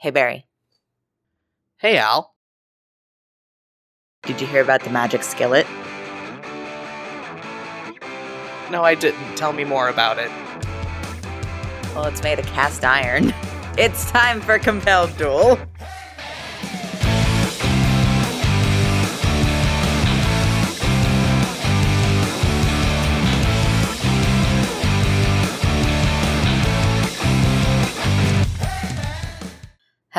Hey, Barry. Hey, Al. Did you hear about the magic skillet? No, I didn't. Tell me more about it. Well, it's made of cast iron. It's time for Compelled Duel.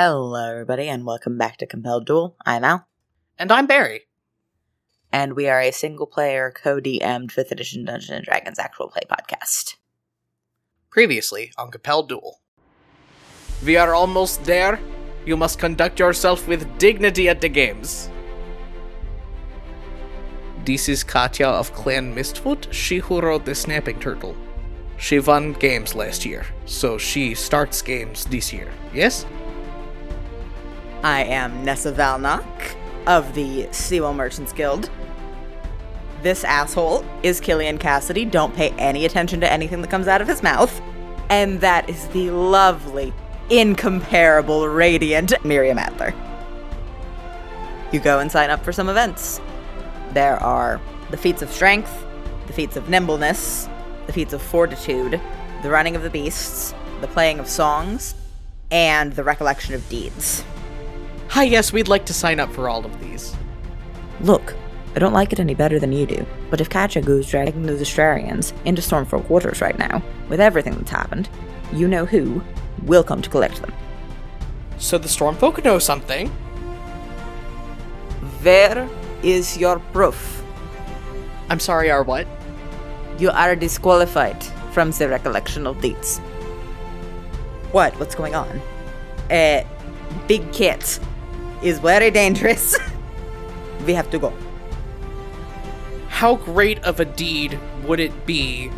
Hello, everybody, and welcome back to Compelled Duel. I'm Al, And I'm Barry. and we are a single player, co DM'd 5th edition Dungeons and Dragons actual play podcast. Previously on Compelled Duel. We are almost there. You must conduct yourself with dignity at the games. This is Katya of Clan Mistfoot, she who wrote the Snapping Turtle. She won games last year, so she starts games this year, yes? I am Nessa Valnock of the Sewell Merchants Guild. This asshole is Killian Cassidy. Don't pay any attention to anything that comes out of his mouth. And that is the lovely, incomparable, radiant Miriam Adler. You go and sign up for some events. There are the feats of strength, the feats of nimbleness, the feats of fortitude, the running of the beasts, the playing of songs, and the recollection of deeds. Hi, yes, we'd like to sign up for all of these. Look, I don't like it any better than you do, but if Katya goes dragging those Astrarians into Stormfall Quarters right now, with everything that's happened, you know who will come to collect them. So the Stormfolk know something. Where is your proof? I'm sorry, our what? You are disqualified from the recollection of deeds. What? What's going on? Uh, Big Kit is very dangerous. we have to go. How great of a deed would it be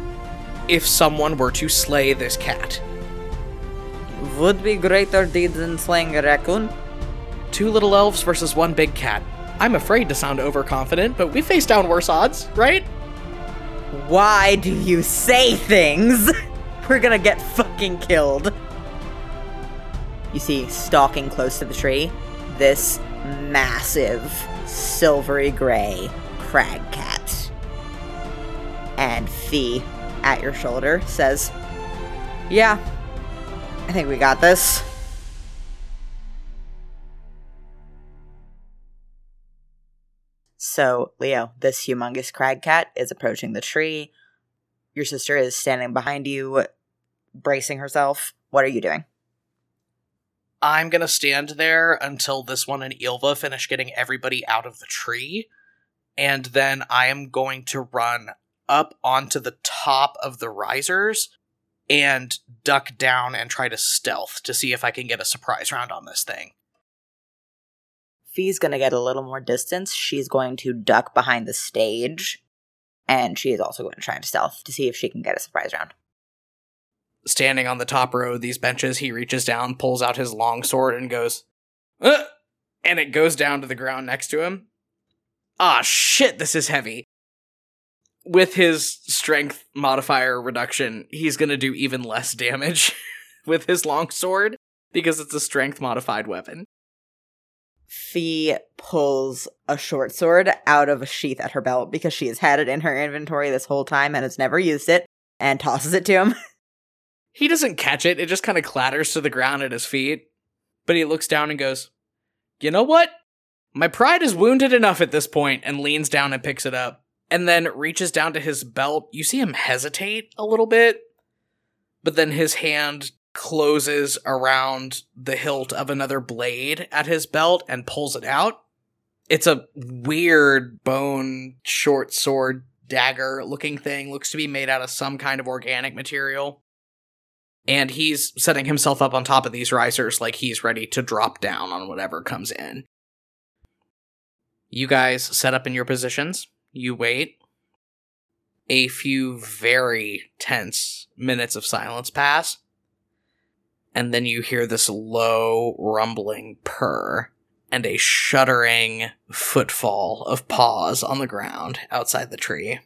if someone were to slay this cat? Would be greater deed than slaying a raccoon. Two little elves versus one big cat. I'm afraid to sound overconfident, but we face down worse odds, right? Why do you say things? We're gonna get fucking killed. You see, stalking close to the tree, this massive, silvery gray crag cat. And Fee, at your shoulder, says, Yeah, I think we got this. So, Leo, this humongous crag cat is approaching the tree. Your sister is standing behind you, bracing herself. What are you doing? I'm gonna stand there until this one and Ilva finish getting everybody out of the tree, and then I am going to run up onto the top of the risers and duck down and try to stealth to see if I can get a surprise round on this thing. Fee's gonna get a little more distance. She's going to duck behind the stage, and she is also going to try to stealth to see if she can get a surprise round. Standing on the top row of these benches, he reaches down, pulls out his long sword, and goes, "Ugh!" and it goes down to the ground next to him. Ah, shit, this is heavy. With his strength modifier reduction, he's gonna do even less damage with his long sword because it's a strength modified weapon. Fee pulls a short sword out of a sheath at her belt because she has had it in her inventory this whole time and has never used it, and tosses it to him. He doesn't catch it, it just kind of clatters to the ground at his feet. But he looks down and goes, You know what? My pride is wounded enough at this point, and leans down and picks it up. And then reaches down to his belt. You see him hesitate a little bit, but then his hand closes around the hilt of another blade at his belt and pulls it out. It's a weird bone short sword dagger looking thing, looks to be made out of some kind of organic material and he's setting himself up on top of these risers like he's ready to drop down on whatever comes in. You guys set up in your positions. You wait. A few very tense minutes of silence pass. And then you hear this low, rumbling purr and a shuddering footfall of paws on the ground outside the tree.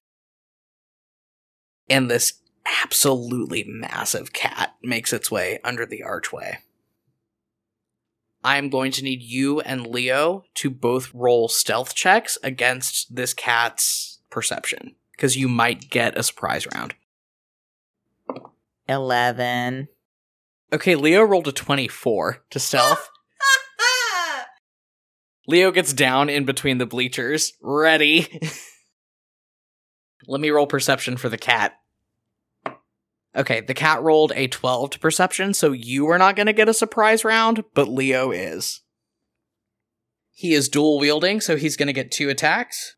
And this absolutely massive cat makes its way under the archway. I'm going to need you and Leo to both roll stealth checks against this cat's perception because you might get a surprise round. 11. Okay, Leo rolled a 24 to stealth. Leo gets down in between the bleachers, ready. Let me roll perception for the cat. Okay, the cat rolled a 12 to perception, so you are not going to get a surprise round, but Leo is. He is dual wielding, so he's going to get two attacks.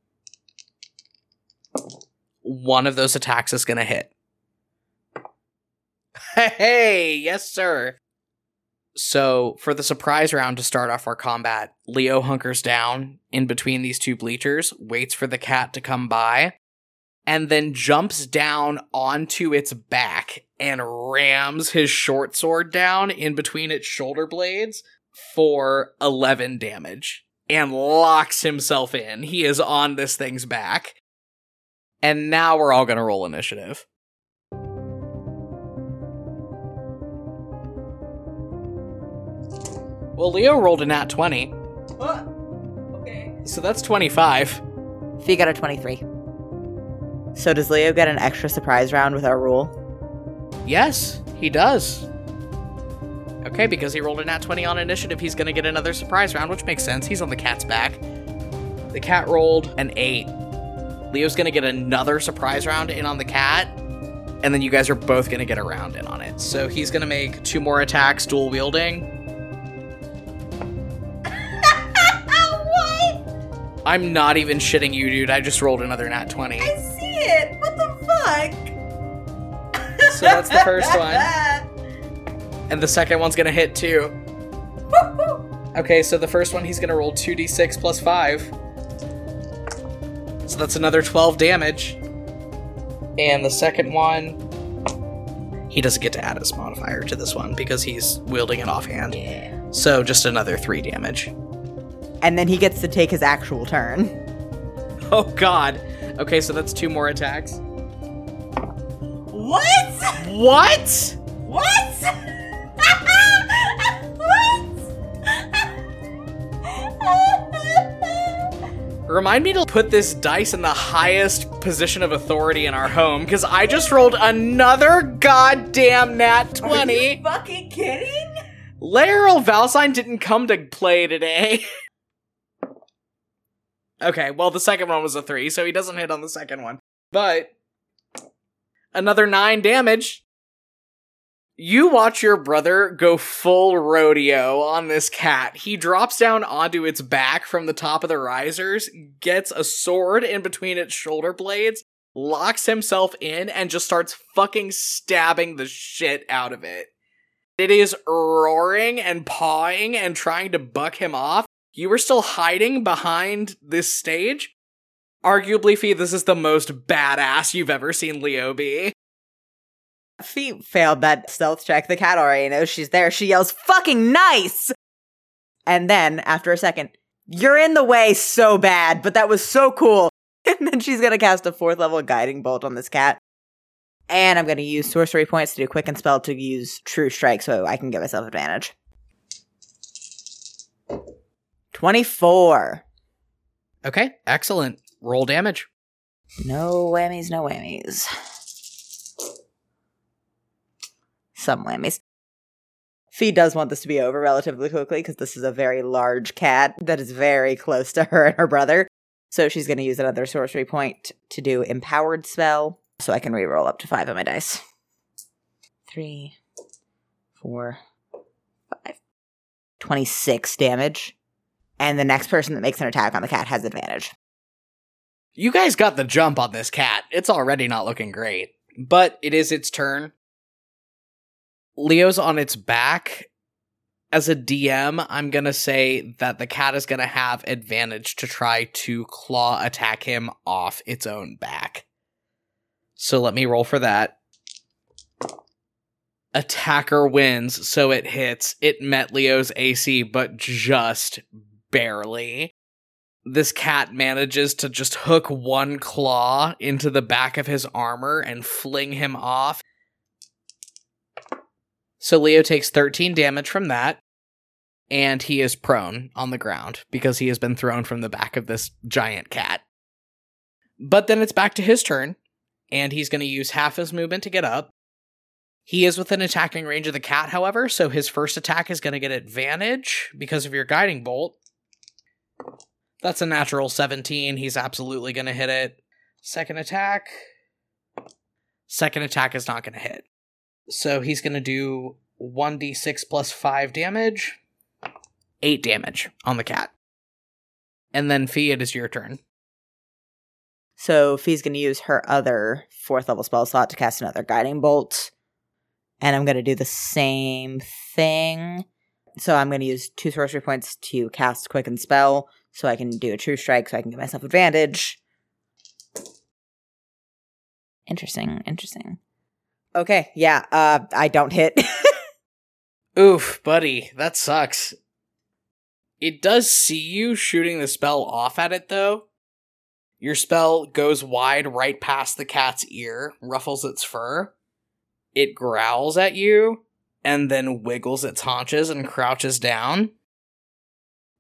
One of those attacks is going to hit. Hey, yes, sir. So, for the surprise round to start off our combat, Leo hunkers down in between these two bleachers, waits for the cat to come by, and then jumps down onto its back and rams his short sword down in between its shoulder blades for 11 damage and locks himself in. He is on this thing's back. And now we're all going to roll initiative. Well, Leo rolled a nat 20, Okay. so that's 25. Fee got a 23. So does Leo get an extra surprise round with our rule? Yes, he does. Okay, because he rolled a nat 20 on initiative, he's gonna get another surprise round, which makes sense. He's on the cat's back. The cat rolled an 8. Leo's gonna get another surprise round in on the cat, and then you guys are both gonna get a round in on it. So he's gonna make two more attacks, dual wielding. what? I'm not even shitting you, dude. I just rolled another nat 20. see it. What the fuck? So that's the first one. And the second one's gonna hit too. Okay, so the first one he's gonna roll 2d6 plus 5. So that's another 12 damage. And the second one, he doesn't get to add his modifier to this one because he's wielding it offhand. Yeah. So just another 3 damage. And then he gets to take his actual turn. Oh god. Okay, so that's two more attacks. What? What? What? Remind me to put this dice in the highest position of authority in our home because I just rolled another goddamn nat 20. fucking kidding? Laeral Valsine didn't come to play today. okay, well, the second one was a three, so he doesn't hit on the second one. But another nine damage. You watch your brother go full rodeo on this cat. He drops down onto its back from the top of the risers, gets a sword in between its shoulder blades, locks himself in, and just starts fucking stabbing the shit out of it. It is roaring and pawing and trying to buck him off. You were still hiding behind this stage. Arguably, Fee, this is the most badass you've ever seen Leo be. Fee failed that stealth check. The cat already knows she's there. She yells, fucking nice! And then, after a second, you're in the way so bad, but that was so cool. And then she's gonna cast a fourth level guiding bolt on this cat. And I'm gonna use sorcery points to do quicken spell to use true strike so I can give myself advantage. 24. Okay, excellent. Roll damage. No whammies, no whammies. Some whammies. Fee does want this to be over relatively quickly because this is a very large cat that is very close to her and her brother. So she's going to use another sorcery point to do empowered spell so I can reroll up to five on my dice. Three, four, five. 26 damage. And the next person that makes an attack on the cat has advantage. You guys got the jump on this cat. It's already not looking great. But it is its turn. Leo's on its back. As a DM, I'm going to say that the cat is going to have advantage to try to claw attack him off its own back. So let me roll for that. Attacker wins, so it hits. It met Leo's AC, but just barely. This cat manages to just hook one claw into the back of his armor and fling him off. So Leo takes 13 damage from that. and he is prone on the ground because he has been thrown from the back of this giant cat. But then it's back to his turn, and he's going to use half his movement to get up. He is within attacking range of the cat, however, so his first attack is going to get advantage because of your guiding bolt. That's a natural 17. He's absolutely going to hit it. Second attack. Second attack is not going to hit. So he's going to do 1d6 plus 5 damage. 8 damage on the cat. And then Fee, it is your turn. So Fee's going to use her other fourth level spell slot to cast another guiding bolt. And I'm going to do the same thing. So I'm going to use two sorcery points to cast Quicken Spell so I can do a true strike so I can give myself advantage. Interesting, interesting. Okay, yeah, uh I don't hit. Oof, buddy, that sucks. It does see you shooting the spell off at it though. Your spell goes wide right past the cat's ear, ruffles its fur. It growls at you and then wiggles its haunches and crouches down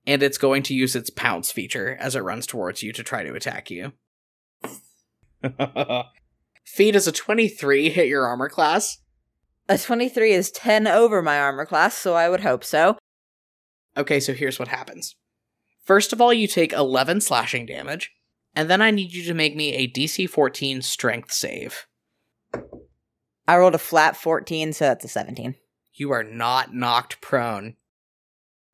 and it's going to use its pounce feature as it runs towards you to try to attack you. Fee is a 23 hit your armor class. a 23 is 10 over my armor class, so I would hope so. Okay, so here's what happens. First of all, you take 11 slashing damage, and then I need you to make me a DC 14 strength save. I rolled a flat 14, so that's a 17. You are not knocked prone.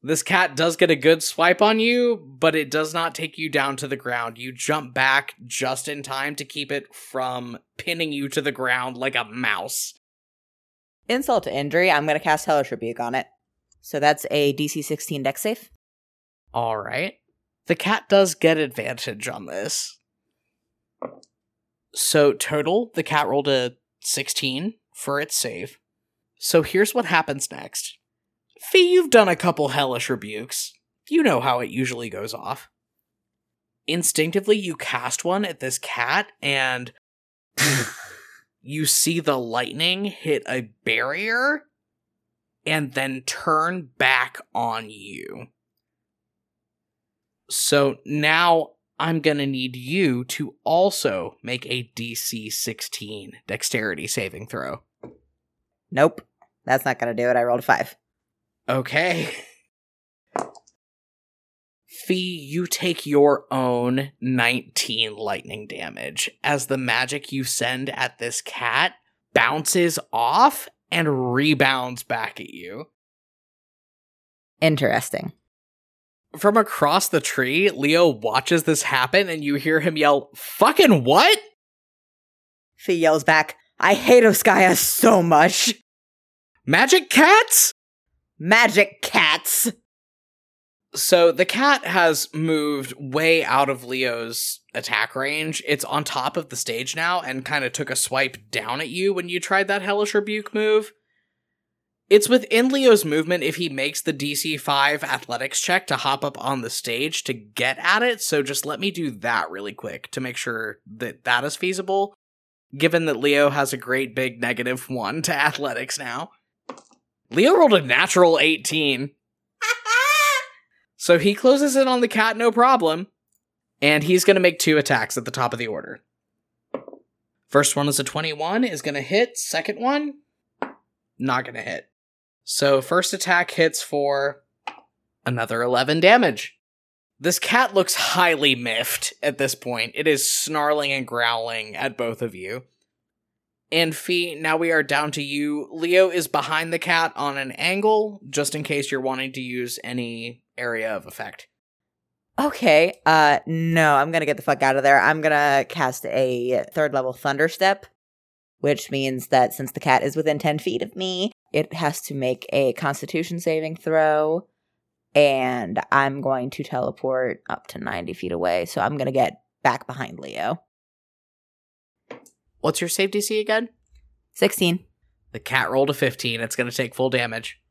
This cat does get a good swipe on you, but it does not take you down to the ground. You jump back just in time to keep it from pinning you to the ground like a mouse. Insult to injury, I'm going to cast Hellish Rebuke on it. So that's a DC 16 Dex save. All right. The cat does get advantage on this. So, total, the cat rolled a 16 for its save. So, here's what happens next Fee, you've done a couple hellish rebukes. You know how it usually goes off. Instinctively, you cast one at this cat, and you see the lightning hit a barrier and then turn back on you. So now I'm going to need you to also make a DC 16 dexterity saving throw. Nope. That's not going to do it. I rolled a 5. Okay. Fee, you take your own 19 lightning damage as the magic you send at this cat bounces off and rebounds back at you. Interesting. From across the tree, Leo watches this happen and you hear him yell, Fucking what? Fee yells back, I hate Oskaya so much. Magic cats? Magic cats. So the cat has moved way out of Leo's attack range. It's on top of the stage now and kind of took a swipe down at you when you tried that Hellish Rebuke move. It's within Leo's movement if he makes the DC 5 athletics check to hop up on the stage to get at it, so just let me do that really quick to make sure that that is feasible, given that Leo has a great big negative 1 to athletics now. Leo rolled a natural 18. So he closes in on the cat, no problem. And he's going to make two attacks at the top of the order. First one is a 21, is going to hit. Second one, not going to hit. So first attack hits for another 11 damage. This cat looks highly miffed at this point. It is snarling and growling at both of you. And Fee, now we are down to you. Leo is behind the cat on an angle, just in case you're wanting to use any area of effect. Okay, uh, no, I'm gonna get the fuck out of there. I'm gonna cast a third level Thunder Step, which means that since the cat is within 10 feet of me, it has to make a constitution saving throw. And I'm going to teleport up to 90 feet away. So I'm gonna get back behind Leo. What's your save DC again? 16. The cat rolled a 15. It's going to take full damage.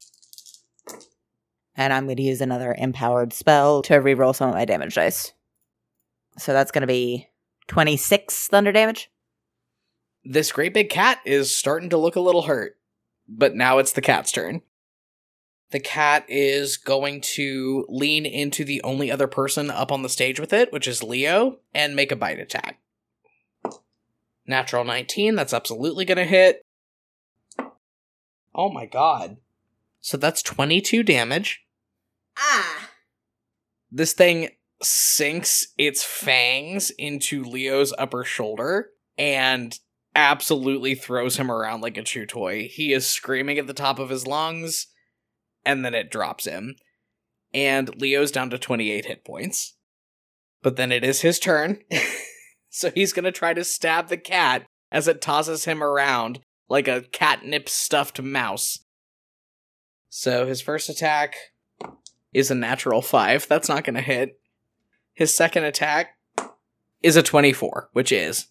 And I'm going to use another empowered spell to reroll some of my damage dice. So that's going to be 26 thunder damage. This great big cat is starting to look a little hurt, but now it's the cat's turn. the cat is going to lean into the only other person up on the stage with it, which is Leo, and make a bite attack. Natural 19, that's absolutely going to hit. Oh my god. So that's 22 damage. Ah. This thing sinks its fangs into Leo's upper shoulder and absolutely throws him around like a chew toy. He is screaming at the top of his lungs, and then it drops him. And Leo's down to 28 hit points. But then it is his turn. so he's going to try to stab the cat as it tosses him around like a catnip stuffed mouse. So his first attack is a natural 5. That's not going to hit. His second attack is a 24, which is.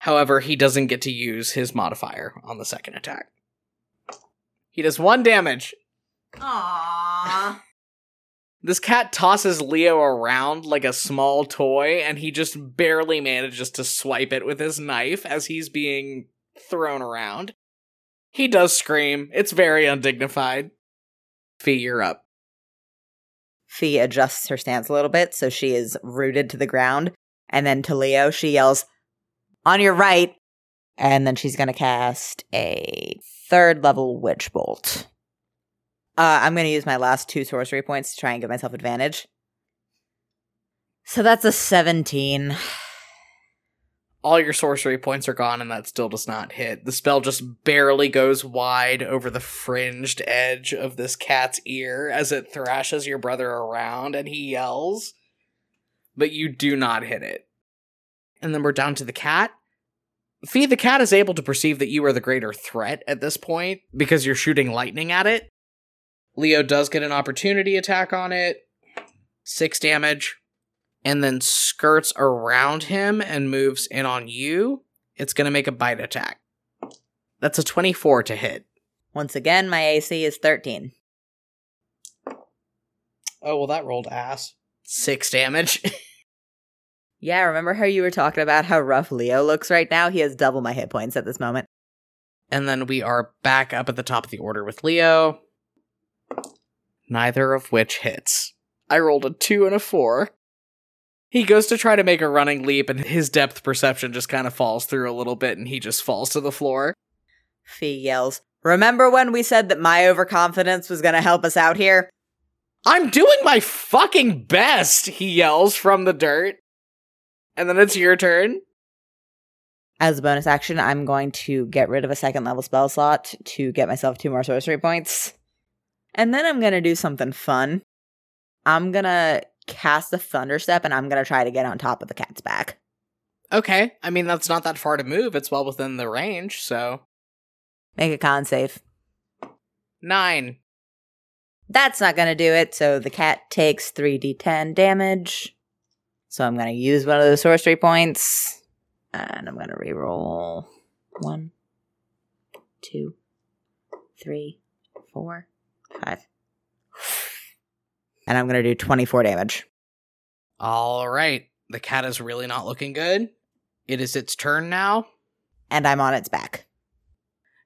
However, he doesn't get to use his modifier on the second attack. He does one damage. Aww. This cat tosses Leo around like a small toy, and he just barely manages to swipe it with his knife as he's being thrown around. He does scream. It's very undignified. Fee, you're up. Fee adjusts her stance a little bit so she is rooted to the ground. And then to Leo, she yells, On your right. And then she's going to cast a third level Witch Bolt. Uh, I'm going to use my last two sorcery points to try and give myself advantage. So that's a 17. All your sorcery points are gone, and that still does not hit. The spell just barely goes wide over the fringed edge of this cat's ear as it thrashes your brother around and he yells, but you do not hit it. And then we're down to the cat. Fee the cat is able to perceive that you are the greater threat at this point because you're shooting lightning at it. Leo does get an opportunity attack on it. Six damage and then skirts around him and moves in on you, it's going to make a bite attack. That's a 24 to hit. Once again, my AC is 13. Oh, well, that rolled ass. Six damage. Yeah, remember how you were talking about how rough Leo looks right now? He has double my hit points at this moment. and then we are back up at the top of the order with Leo. Neither of which hits. I rolled a two and a four. He goes to try to make a running leap, and his depth perception just kind of falls through a little bit, and he just falls to the floor. Fee yells, Remember when we said that my overconfidence was going to help us out here? I'm doing my fucking best, he yells from the dirt. And then it's your turn. As a bonus action, I'm going to get rid of a second level spell slot to get myself two more sorcery points. And then I'm going to do something fun. I'm going to cast a thunder step and I'm going to try to get on top of the cat's back. Okay, I mean, that's not that far to move. It's well within the range, so. Make a con save. Nine. That's not going to do it, so the cat takes 3d10 damage. So I'm going to use one of those sorcery points. And I'm going to reroll one, two, three, four, five. And I'm going to do 24 damage. All right. The cat is really not looking good. It is its turn now. And I'm on its back.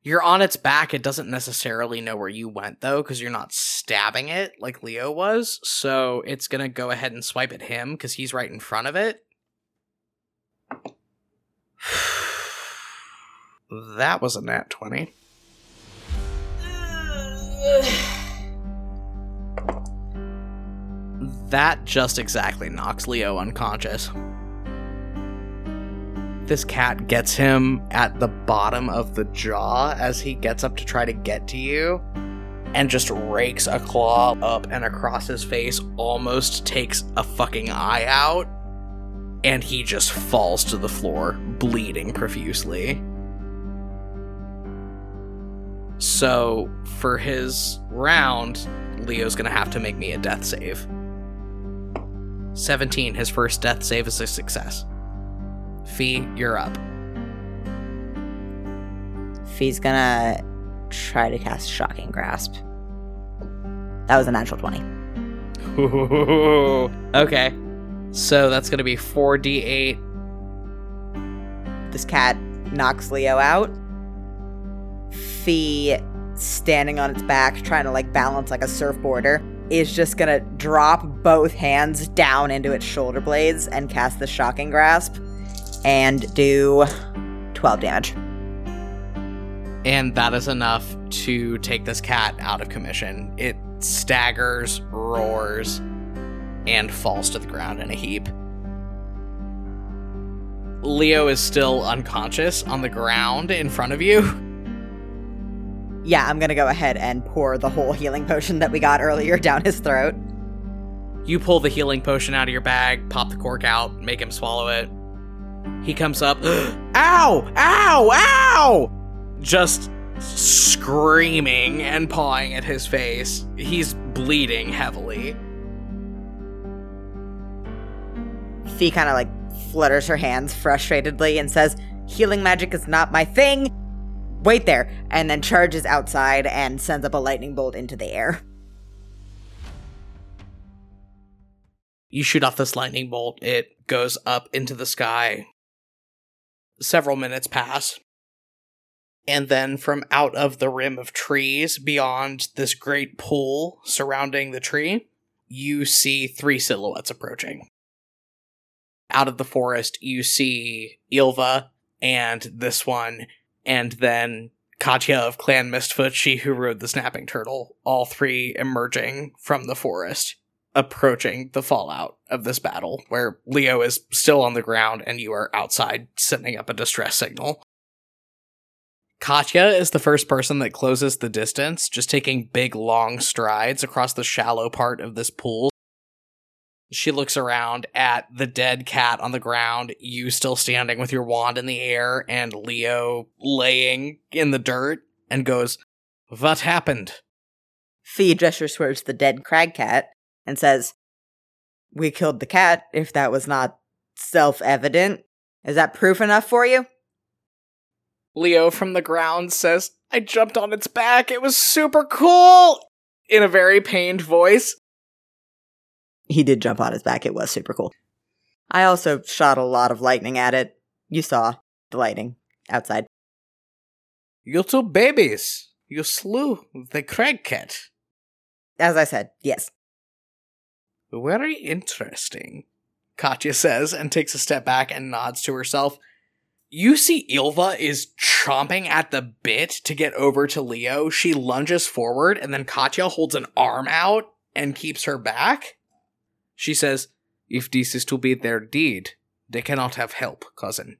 You're on its back. It doesn't necessarily know where you went, though, because you're not stabbing it like Leo was. So it's going to go ahead and swipe at him because he's right in front of it. that was a nat 20. That just exactly knocks Leo unconscious. This cat gets him at the bottom of the jaw as he gets up to try to get to you and just rakes a claw up and across his face, almost takes a fucking eye out, and he just falls to the floor, bleeding profusely. So, for his round, Leo's gonna have to make me a death save. 17, his first death save is a success. Fee, you're up. Fee's going to try to cast Shocking Grasp. That was a natural 20. okay. So that's going to be 4d8. This cat knocks Leo out. Fee standing on its back, trying to like balance like a surfboarder, is just gonna drop both hands down into its shoulder blades and cast the shocking grasp and do 12 damage. And that is enough to take this cat out of commission. It staggers, roars, and falls to the ground in a heap. Leo is still unconscious on the ground in front of you. Yeah, I'm gonna go ahead and pour the whole healing potion that we got earlier down his throat. You pull the healing potion out of your bag, pop the cork out, make him swallow it. He comes up, ow, ow, ow! Just screaming and pawing at his face. He's bleeding heavily. Fee kind of like flutters her hands frustratedly and says, Healing magic is not my thing. Wait there. And then charges outside and sends up a lightning bolt into the air. You shoot off this lightning bolt, it goes up into the sky. Several minutes pass. And then from out of the rim of trees beyond this great pool surrounding the tree, you see three silhouettes approaching. Out of the forest, you see Ilva and this one, and then Katya of Clan Mistfoot, she who rode the snapping turtle, all three emerging from the forest, approaching the fallout of this battle, where Leo is still on the ground and you are outside sending up a distress signal. Katya is the first person that closes the distance, just taking big long strides across the shallow part of this pool. She looks around at the dead cat on the ground, you still standing with your wand in the air, and Leo laying in the dirt, and goes, What happened? Fee gestures towards the dead crag cat and says, We killed the cat, if that was not self evident. Is that proof enough for you? Leo from the ground says, I jumped on its back. It was super cool. In a very pained voice. He did jump on his back. It was super cool. I also shot a lot of lightning at it. You saw the lightning outside. You two babies. You slew the crag cat. As I said, yes. Very interesting. Katya says and takes a step back and nods to herself. You see Ilva is chomping at the bit to get over to Leo. She lunges forward and then Katya holds an arm out and keeps her back. She says, If this is to be their deed, they cannot have help, cousin.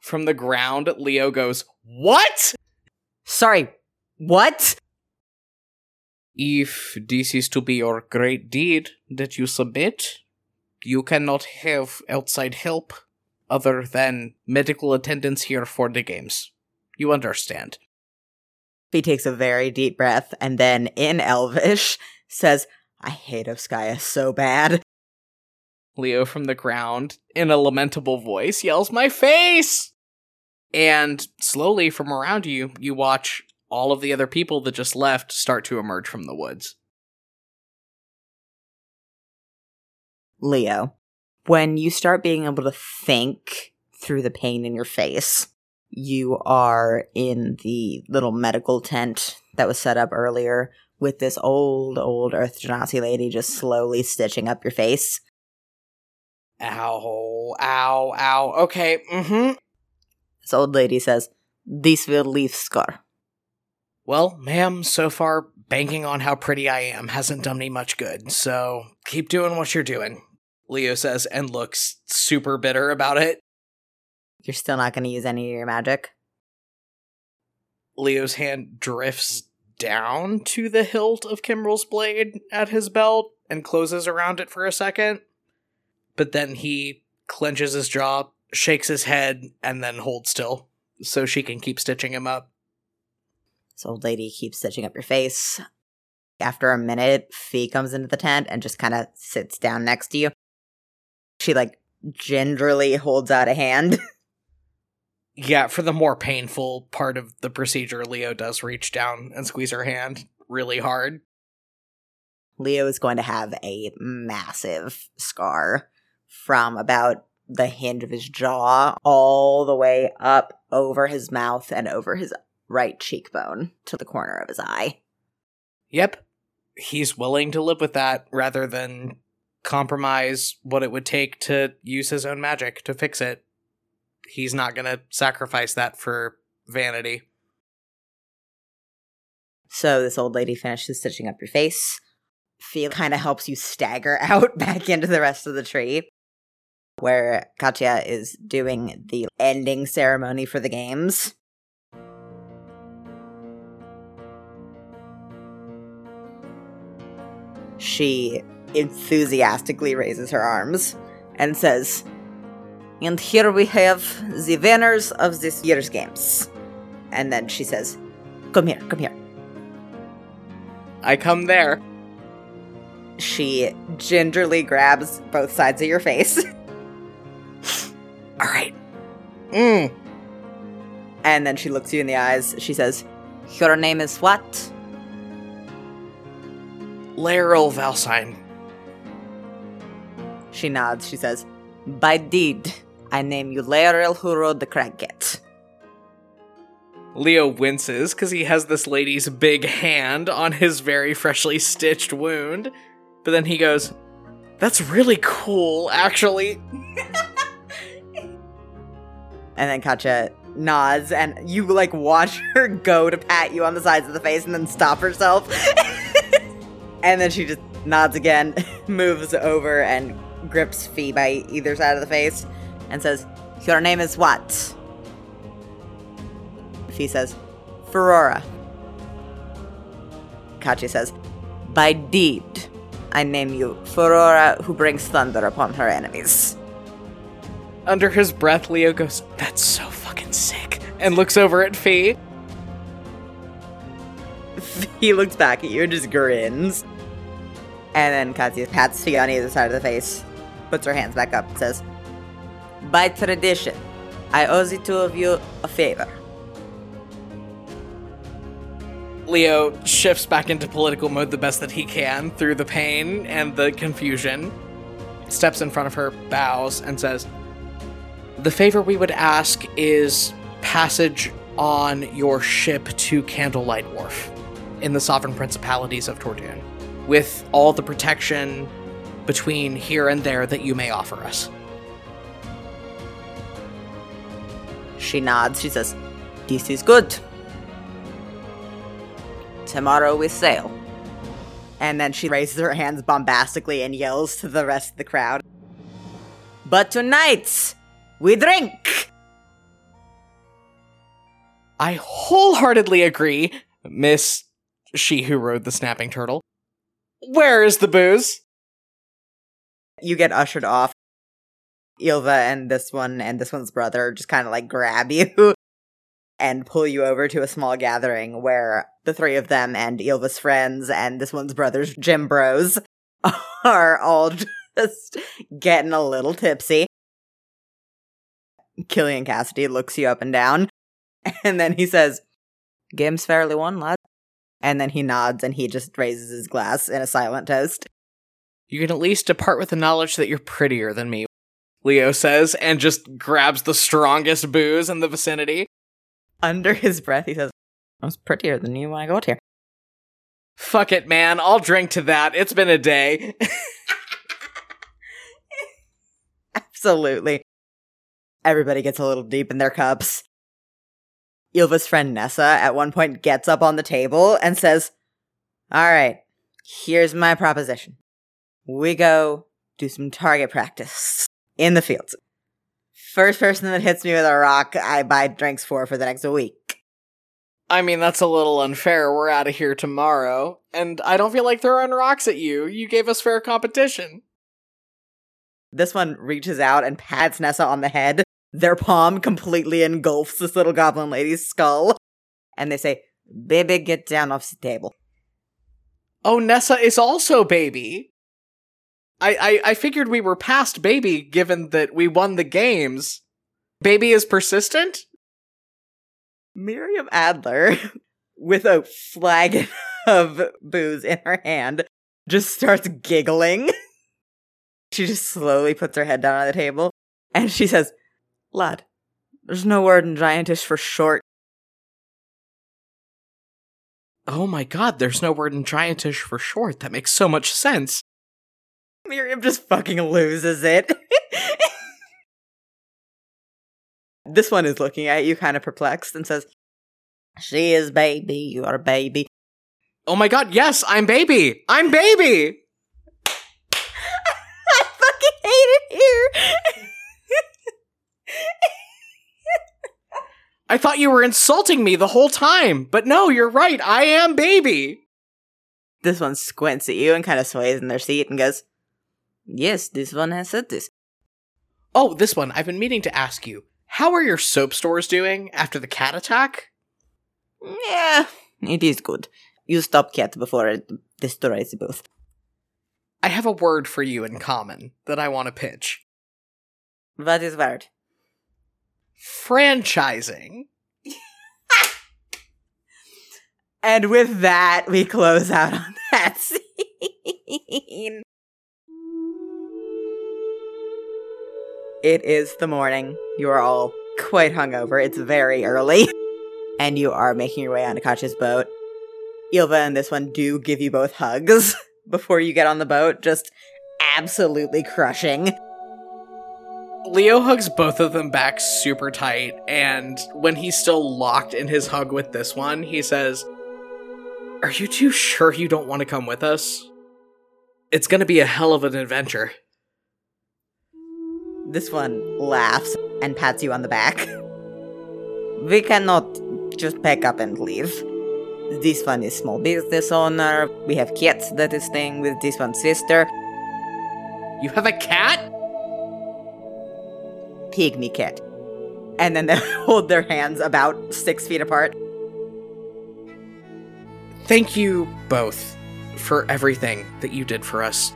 From the ground, Leo goes, What? Sorry, what? If this is to be your great deed that you submit, you cannot have outside help other than medical attendance here for the games. You understand. He takes a very deep breath and then, in Elvish, says, I hate Oskaya so bad. Leo from the ground, in a lamentable voice, yells, My face! And slowly from around you, you watch all of the other people that just left start to emerge from the woods. Leo, when you start being able to think through the pain in your face, you are in the little medical tent that was set up earlier with this old, old Earth Genasi lady just slowly stitching up your face. Ow, ow, ow. Okay, mm hmm. This old lady says, This will leave scar. Well, ma'am, so far, banking on how pretty I am hasn't done me much good, so keep doing what you're doing, Leo says and looks super bitter about it. You're still not going to use any of your magic? Leo's hand drifts down to the hilt of Kimbrel's blade at his belt and closes around it for a second. But then he clenches his jaw, shakes his head, and then holds still so she can keep stitching him up. This old lady keeps stitching up your face. After a minute, Fee comes into the tent and just kind of sits down next to you. She, like, gingerly holds out a hand. yeah, for the more painful part of the procedure, Leo does reach down and squeeze her hand really hard. Leo is going to have a massive scar from about the hinge of his jaw all the way up over his mouth and over his right cheekbone to the corner of his eye. Yep. He's willing to live with that rather than compromise what it would take to use his own magic to fix it. He's not going to sacrifice that for vanity. So this old lady finishes stitching up your face. Fee kind of helps you stagger out back into the rest of the tree, where Katya is doing the ending ceremony for the games. She enthusiastically raises her arms and says, And here we have the winners of this year's games. And then she says, Come here, come here. I come there. She gingerly grabs both sides of your face. All right. Mm. And then she looks you in the eyes. She says, Your name is what? Laryl Valsine. She nods. She says, By deed, I name you Laerel who rode the Crag Cat. Leo winces because he has this lady's big hand on his very freshly stitched wound. But then he goes, That's really cool, actually. And then Katya nods, and you like watch her go to pat you on the sides of the face and then stop herself. and then she just nods again, moves over and grips Fee by either side of the face, and says, Your name is what? Fee says, Ferrora. Katya says, By deed, I name you Ferrora who brings thunder upon her enemies. Under his breath, Leo goes, That's so fucking sick. And looks over at Fee. he looks back at you and just grins. And then Katya pats Fee on either side of the face, puts her hands back up, and says, By tradition, I owe the two of you a favor. Leo shifts back into political mode the best that he can through the pain and the confusion, steps in front of her, bows, and says, The favor we would ask is passage on your ship to Candlelight Wharf in the sovereign principalities of Tortune, with all the protection between here and there that you may offer us. She nods. She says, This is good. Tomorrow we sail. And then she raises her hands bombastically and yells to the rest of the crowd. But tonight, we drink! I wholeheartedly agree, Miss She Who Rode the Snapping Turtle. Where is the booze? You get ushered off. Ilva and this one and this one's brother just kind of like grab you and pull you over to a small gathering where the three of them and Ilva's friends and this one's brother's gym bros are all just getting a little tipsy. Killian Cassidy looks you up and down, and then he says, Game's fairly won, lad. And then he nods and he just raises his glass in a silent toast. You can at least depart with the knowledge that you're prettier than me, Leo says, and just grabs the strongest booze in the vicinity. Under his breath, he says, I was prettier than you when I got here. Fuck it, man. I'll drink to that. It's been a day. Absolutely. Everybody gets a little deep in their cups. Ilva's friend Nessa at one point gets up on the table and says, All right, here's my proposition. We go do some target practice in the fields. First person that hits me with a rock, I buy drinks for for the next week. I mean, that's a little unfair. We're out of here tomorrow, and I don't feel like throwing rocks at you. You gave us fair competition. This one reaches out and pats Nessa on the head. Their palm completely engulfs this little goblin lady's skull. And they say, Baby, get down off the table. Oh, Nessa is also baby. I, I, I figured we were past baby given that we won the games. Baby is persistent? Miriam Adler, with a flagon of booze in her hand, just starts giggling. she just slowly puts her head down on the table and she says, Lad, there's no word in Giantish for short. Oh my god, there's no word in Giantish for short. That makes so much sense. Miriam just fucking loses it. this one is looking at you kind of perplexed and says, She is baby, you are baby. Oh my god, yes, I'm baby! I'm baby! I fucking hate it here. I thought you were insulting me the whole time, but no, you're right, I am baby! this one squints at you and kind of sways in their seat and goes, Yes, this one has said this. Oh, this one, I've been meaning to ask you. How are your soap stores doing after the cat attack? Yeah, it is good. You stop cat before it destroys both. I have a word for you in common that I want to pitch. What is word? Franchising. And with that, we close out on that scene. It is the morning. You are all quite hungover. It's very early. And you are making your way onto Katya's boat. Ilva and this one do give you both hugs before you get on the boat, just absolutely crushing. Leo hugs both of them back super tight, and when he's still locked in his hug with this one, he says, Are you two sure you don't want to come with us? It's gonna be a hell of an adventure. This one laughs and pats you on the back. We cannot just pack up and leave. This one is small business owner. We have kids that is staying with this one's sister. You have a cat? Pygmy cat. And then they hold their hands about six feet apart. Thank you both for everything that you did for us.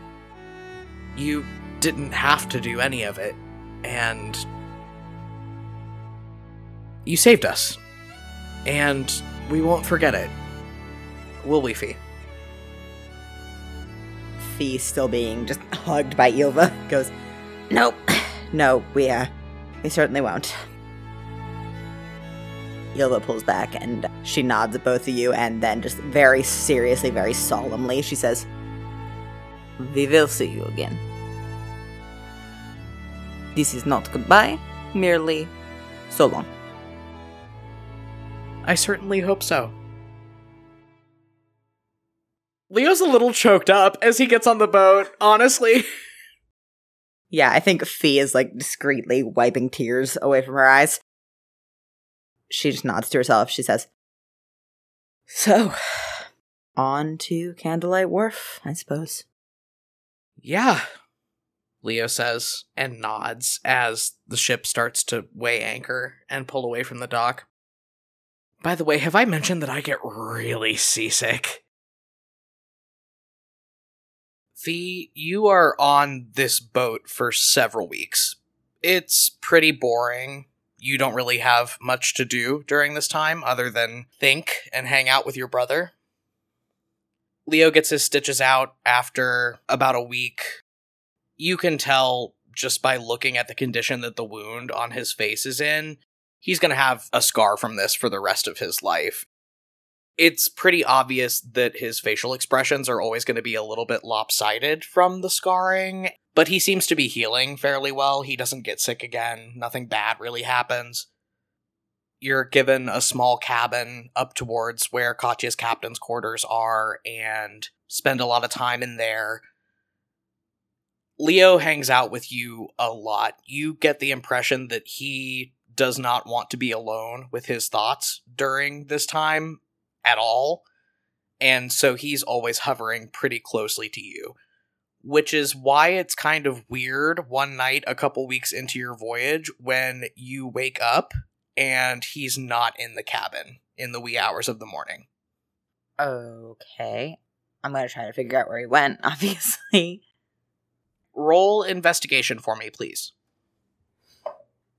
You didn't have to do any of it, and you saved us. And we won't forget it. Will we, Fee? Fee still being just hugged by Ilva goes, Nope. No, we uh we certainly won't. Ilva pulls back and she nods at both of you and then just very seriously, very solemnly, she says, We will see you again. This is not goodbye, merely so long. I certainly hope so. Leo's a little choked up as he gets on the boat, honestly. Yeah, I think Fee is like discreetly wiping tears away from her eyes. She just nods to herself. She says, So, on to Candlelight Wharf, I suppose. Yeah, Leo says and nods as the ship starts to weigh anchor and pull away from the dock. By the way, have I mentioned that I get really seasick? Fee, you are on this boat for several weeks. It's pretty boring. You don't really have much to do during this time other than think and hang out with your brother. Leo gets his stitches out after about a week. You can tell just by looking at the condition that the wound on his face is in, he's going to have a scar from this for the rest of his life it's pretty obvious that his facial expressions are always going to be a little bit lopsided from the scarring, but he seems to be healing fairly well. He doesn't get sick again, nothing bad really happens. You're given a small cabin up towards where Katya's captain's quarters are and spend a lot of time in there. Leo hangs out with you a lot. You get the impression that he does not want to be alone with his thoughts during this time at all. And so he's always hovering pretty closely to you. Which is why it's kind of weird one night, a couple weeks into your voyage, when you wake up and he's not in the cabin in the wee hours of the morning. Okay. I'm going to try to figure out where he went, obviously. Roll investigation for me, please.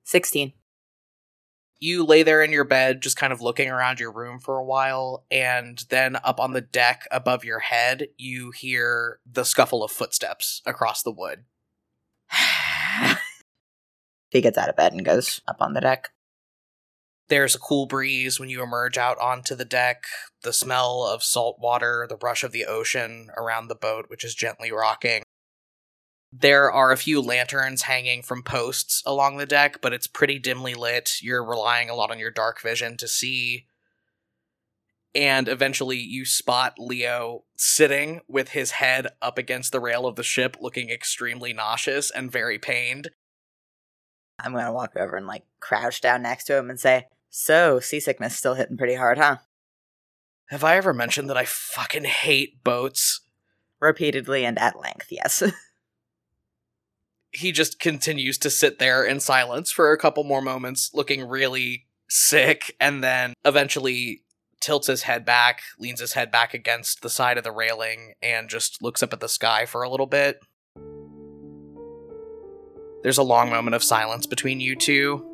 16. you lay there in your bed, just kind of looking around your room for a while, and then up on the deck above your head, you hear the scuffle of footsteps across the wood. he gets out of bed and goes up on the deck. There's a cool breeze when you emerge out onto the deck, the smell of salt water, the rush of the ocean around the boat, which is gently rocking. There are a few lanterns hanging from posts along the deck, but it's pretty dimly lit. You're relying a lot on your dark vision to see. And eventually, you spot Leo sitting with his head up against the rail of the ship, looking extremely nauseous and very pained. I'm gonna walk over and like crouch down next to him and say, "So seasickness still hitting pretty hard, huh?" Have I ever mentioned that I fucking hate boats? Repeatedly and at length, yes. he just continues to sit there in silence for a couple more moments, looking really sick, and then eventually tilts his head back, leans his head back against the side of the railing, and just looks up at the sky for a little bit. There's a long moment of silence between you two,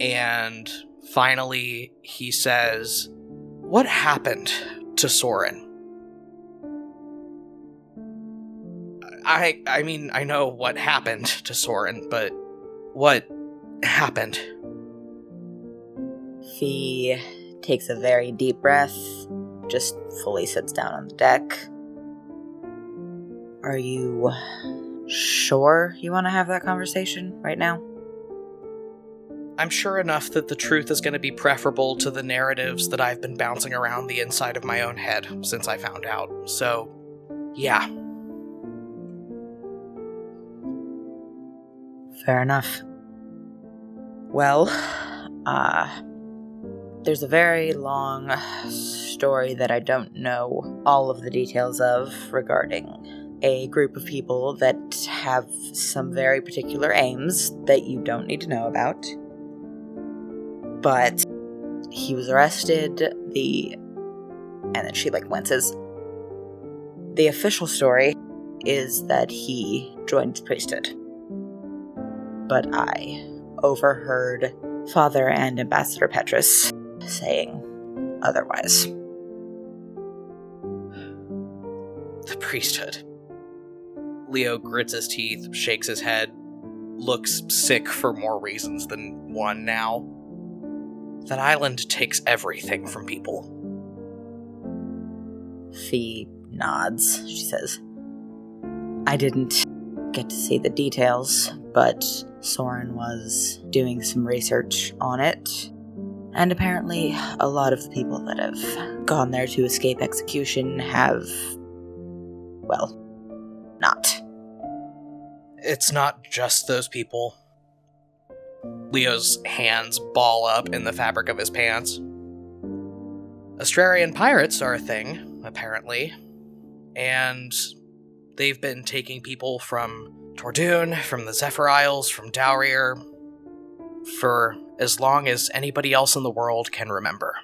and finally he says, What happened to Soren? I I mean, I know what happened to Soren, but what happened? Fee takes a very deep breath, just fully sits down on the deck. Are you sure you want to have that conversation right now? I'm sure enough that the truth is going to be preferable to the narratives that I've been bouncing around the inside of my own head since I found out. So, yeah. Fair enough. Well, uh, there's a very long story that I don't know all of the details of regarding a group of people that have some very particular aims that you don't need to know about. But he was arrested, the. And then she, like, winces. The official story is that he joined priesthood but I overheard Father and Ambassador Petrus saying otherwise. The priesthood. Leo grits his teeth, shakes his head, looks sick for more reasons than one now. That island takes everything from people. Fee nods. She says, I didn't get to see the details, but Soren was doing some research on it. And apparently, a lot of the people that have gone there to escape execution have. well, not. It's not just those people. Leo's hands ball up in the fabric of his pants. Astrarian pirates are a thing, apparently. And they've been taking people from Tordoon, from the Zephyr Isles, from Dowrier, for as long as anybody else in the world can remember.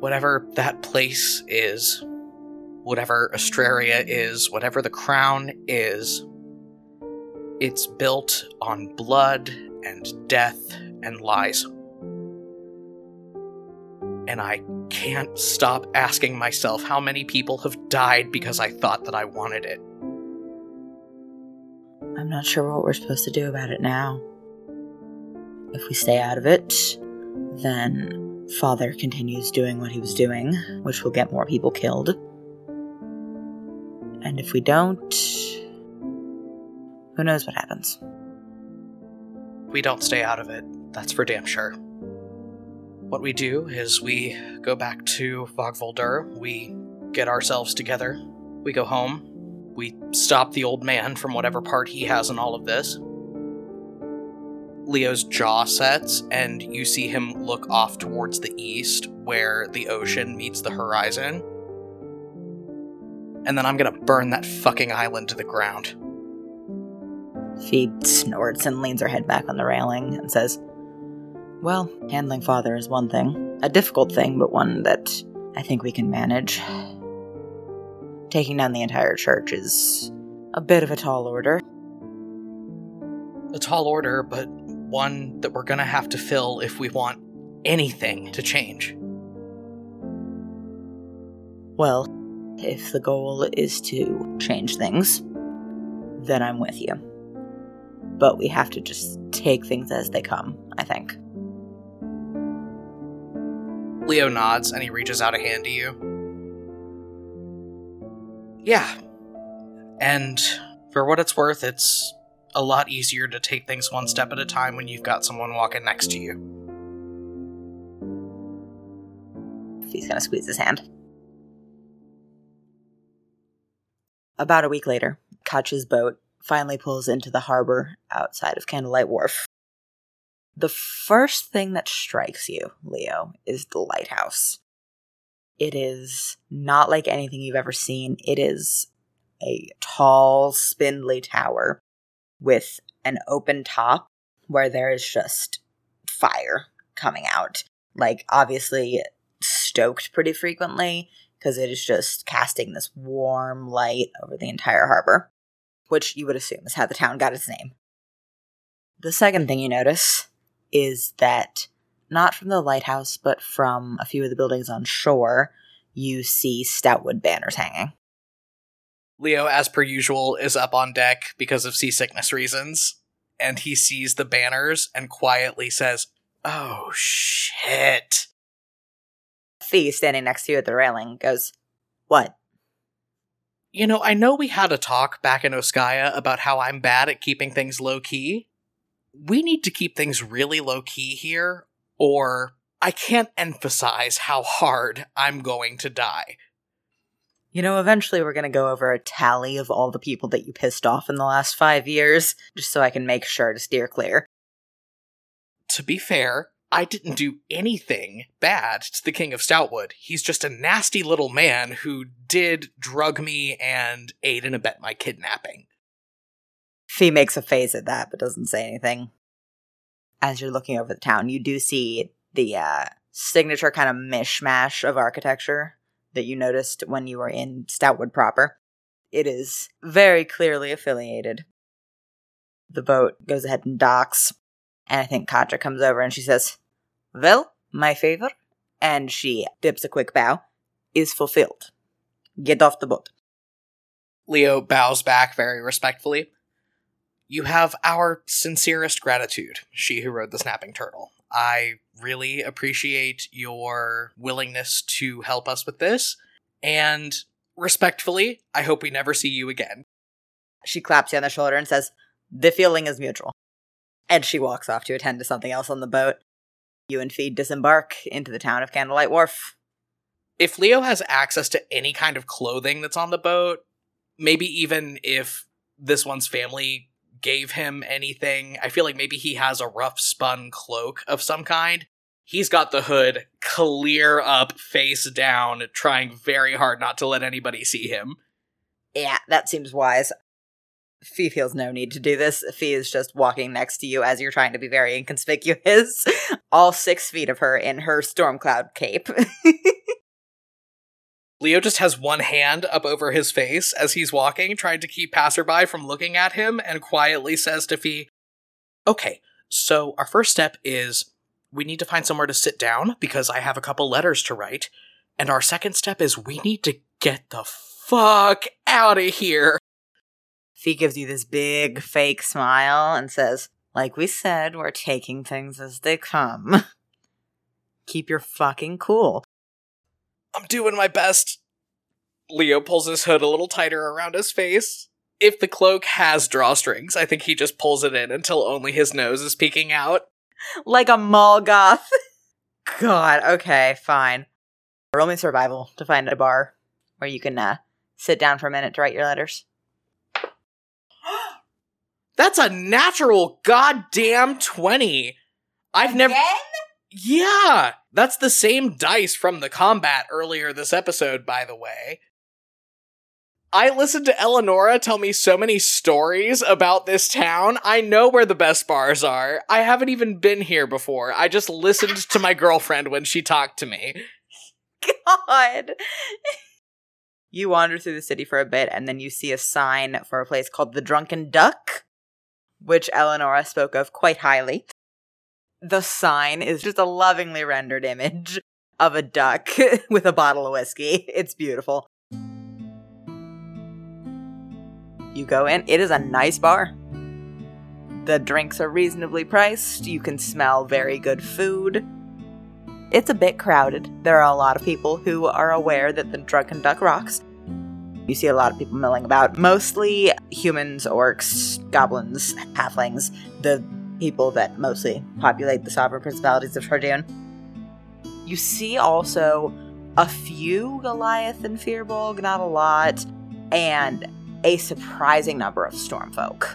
Whatever that place is, whatever Astraria is, whatever the crown is, it's built on blood and death and lies. And I can't stop asking myself how many people have died because I thought that I wanted it. I'm not sure what we're supposed to do about it now. If we stay out of it, then Father continues doing what he was doing, which will get more people killed. And if we don't, who knows what happens? We don't stay out of it, that's for damn sure. What we do is we go back to Vogvoldur, we get ourselves together, we go home, we stop the old man from whatever part he has in all of this. Leo's jaw sets, and you see him look off towards the east where the ocean meets the horizon. And then I'm gonna burn that fucking island to the ground. She snorts and leans her head back on the railing and says, Well, handling father is one thing. A difficult thing, but one that I think we can manage taking down the entire church is a bit of a tall order. A tall order, but one that we're gonna have to fill if we want anything to change. Well, if the goal is to change things, then I'm with you. But we have to just take things as they come, I think. Leo nods and he reaches out a hand to you. Yeah. And for what it's worth, it's a lot easier to take things one step at a time when you've got someone walking next to you. He's gonna squeeze his hand. About a week later, Katya's boat finally pulls into the harbor outside of Candlelight Wharf. The first thing that strikes you, Leo, is the lighthouse. It is not like anything you've ever seen. It is a tall, spindly tower with an open top where there is just fire coming out. Like, obviously, stoked pretty frequently because it is just casting this warm light over the entire harbor, which you would assume is how the town got its name. The second thing you notice is that not from the lighthouse, but from a few of the buildings on shore, you see stoutwood banners hanging. Leo, as per usual, is up on deck because of seasickness reasons, and he sees the banners and quietly says, Oh shit. Fee, standing next to you at the railing, goes, What? You know, I know we had a talk back in Oskaya about how I'm bad at keeping things low key. We need to keep things really low key here, or I can't emphasize how hard I'm going to die. You know, eventually we're going to go over a tally of all the people that you pissed off in the last five years, just so I can make sure to steer clear. To be fair, I didn't do anything bad to the King of Stoutwood. He's just a nasty little man who did drug me and aid and abet my kidnapping. Fee makes a face at that, but doesn't say anything. As you're looking over the town, you do see the uh, signature kind of mishmash of architecture that you noticed when you were in Stoutwood proper. It is very clearly affiliated. The boat goes ahead and docks, and I think Katya comes over and she says, Well, my favor, and she dips a quick bow, is fulfilled. Get off the boat. Leo bows back very respectfully. You have our sincerest gratitude, she who rode the snapping turtle. I really appreciate your willingness to help us with this. And respectfully, I hope we never see you again. She claps you on the shoulder and says, The feeling is mutual. And she walks off to attend to something else on the boat. You and Fee disembark into the town of Candlelight Wharf. If Leo has access to any kind of clothing that's on the boat, maybe even if this one's family gave him anything. I feel like maybe he has a rough spun cloak of some kind. He's got the hood clear up, face down, trying very hard not to let anybody see him. Yeah, that seems wise. Fee feels no need to do this. Fee is just walking next to you as you're trying to be very inconspicuous. All six feet of her in her Stormcloud cape. Leo just has one hand up over his face as he's walking, trying to keep passerby from looking at him, and quietly says to Fee, Okay, so our first step is we need to find somewhere to sit down because I have a couple letters to write. And our second step is we need to get the fuck out of here. Fee gives you this big fake smile and says, Like we said, we're taking things as they come. Keep your fucking cool. I'm doing my best. Leo pulls his hood a little tighter around his face. If the cloak has drawstrings, I think he just pulls it in until only his nose is peeking out. Like a Molgoth. God, okay, fine. Roll me survival to find a bar where you can uh, sit down for a minute to write your letters. That's a natural goddamn 20. I've never. Yeah, that's the same dice from the combat earlier this episode, by the way. I listened to Eleonora tell me so many stories about this town. I know where the best bars are. I haven't even been here before. I just listened to my girlfriend when she talked to me. God. you wander through the city for a bit, and then you see a sign for a place called the Drunken Duck, which Eleonora spoke of quite highly the sign is just a lovingly rendered image of a duck with a bottle of whiskey. It's beautiful. You go in, it is a nice bar. The drinks are reasonably priced. You can smell very good food. it's a bit crowded. There are a lot of people who are aware that the Drunken Duck rocks. You see a lot of people milling about, mostly humans, orcs, goblins, halflings, the people that mostly populate the sovereign principalities of Tordoon. You see also a few Goliath and Firbolg, not a lot, and a surprising number of Stormfolk.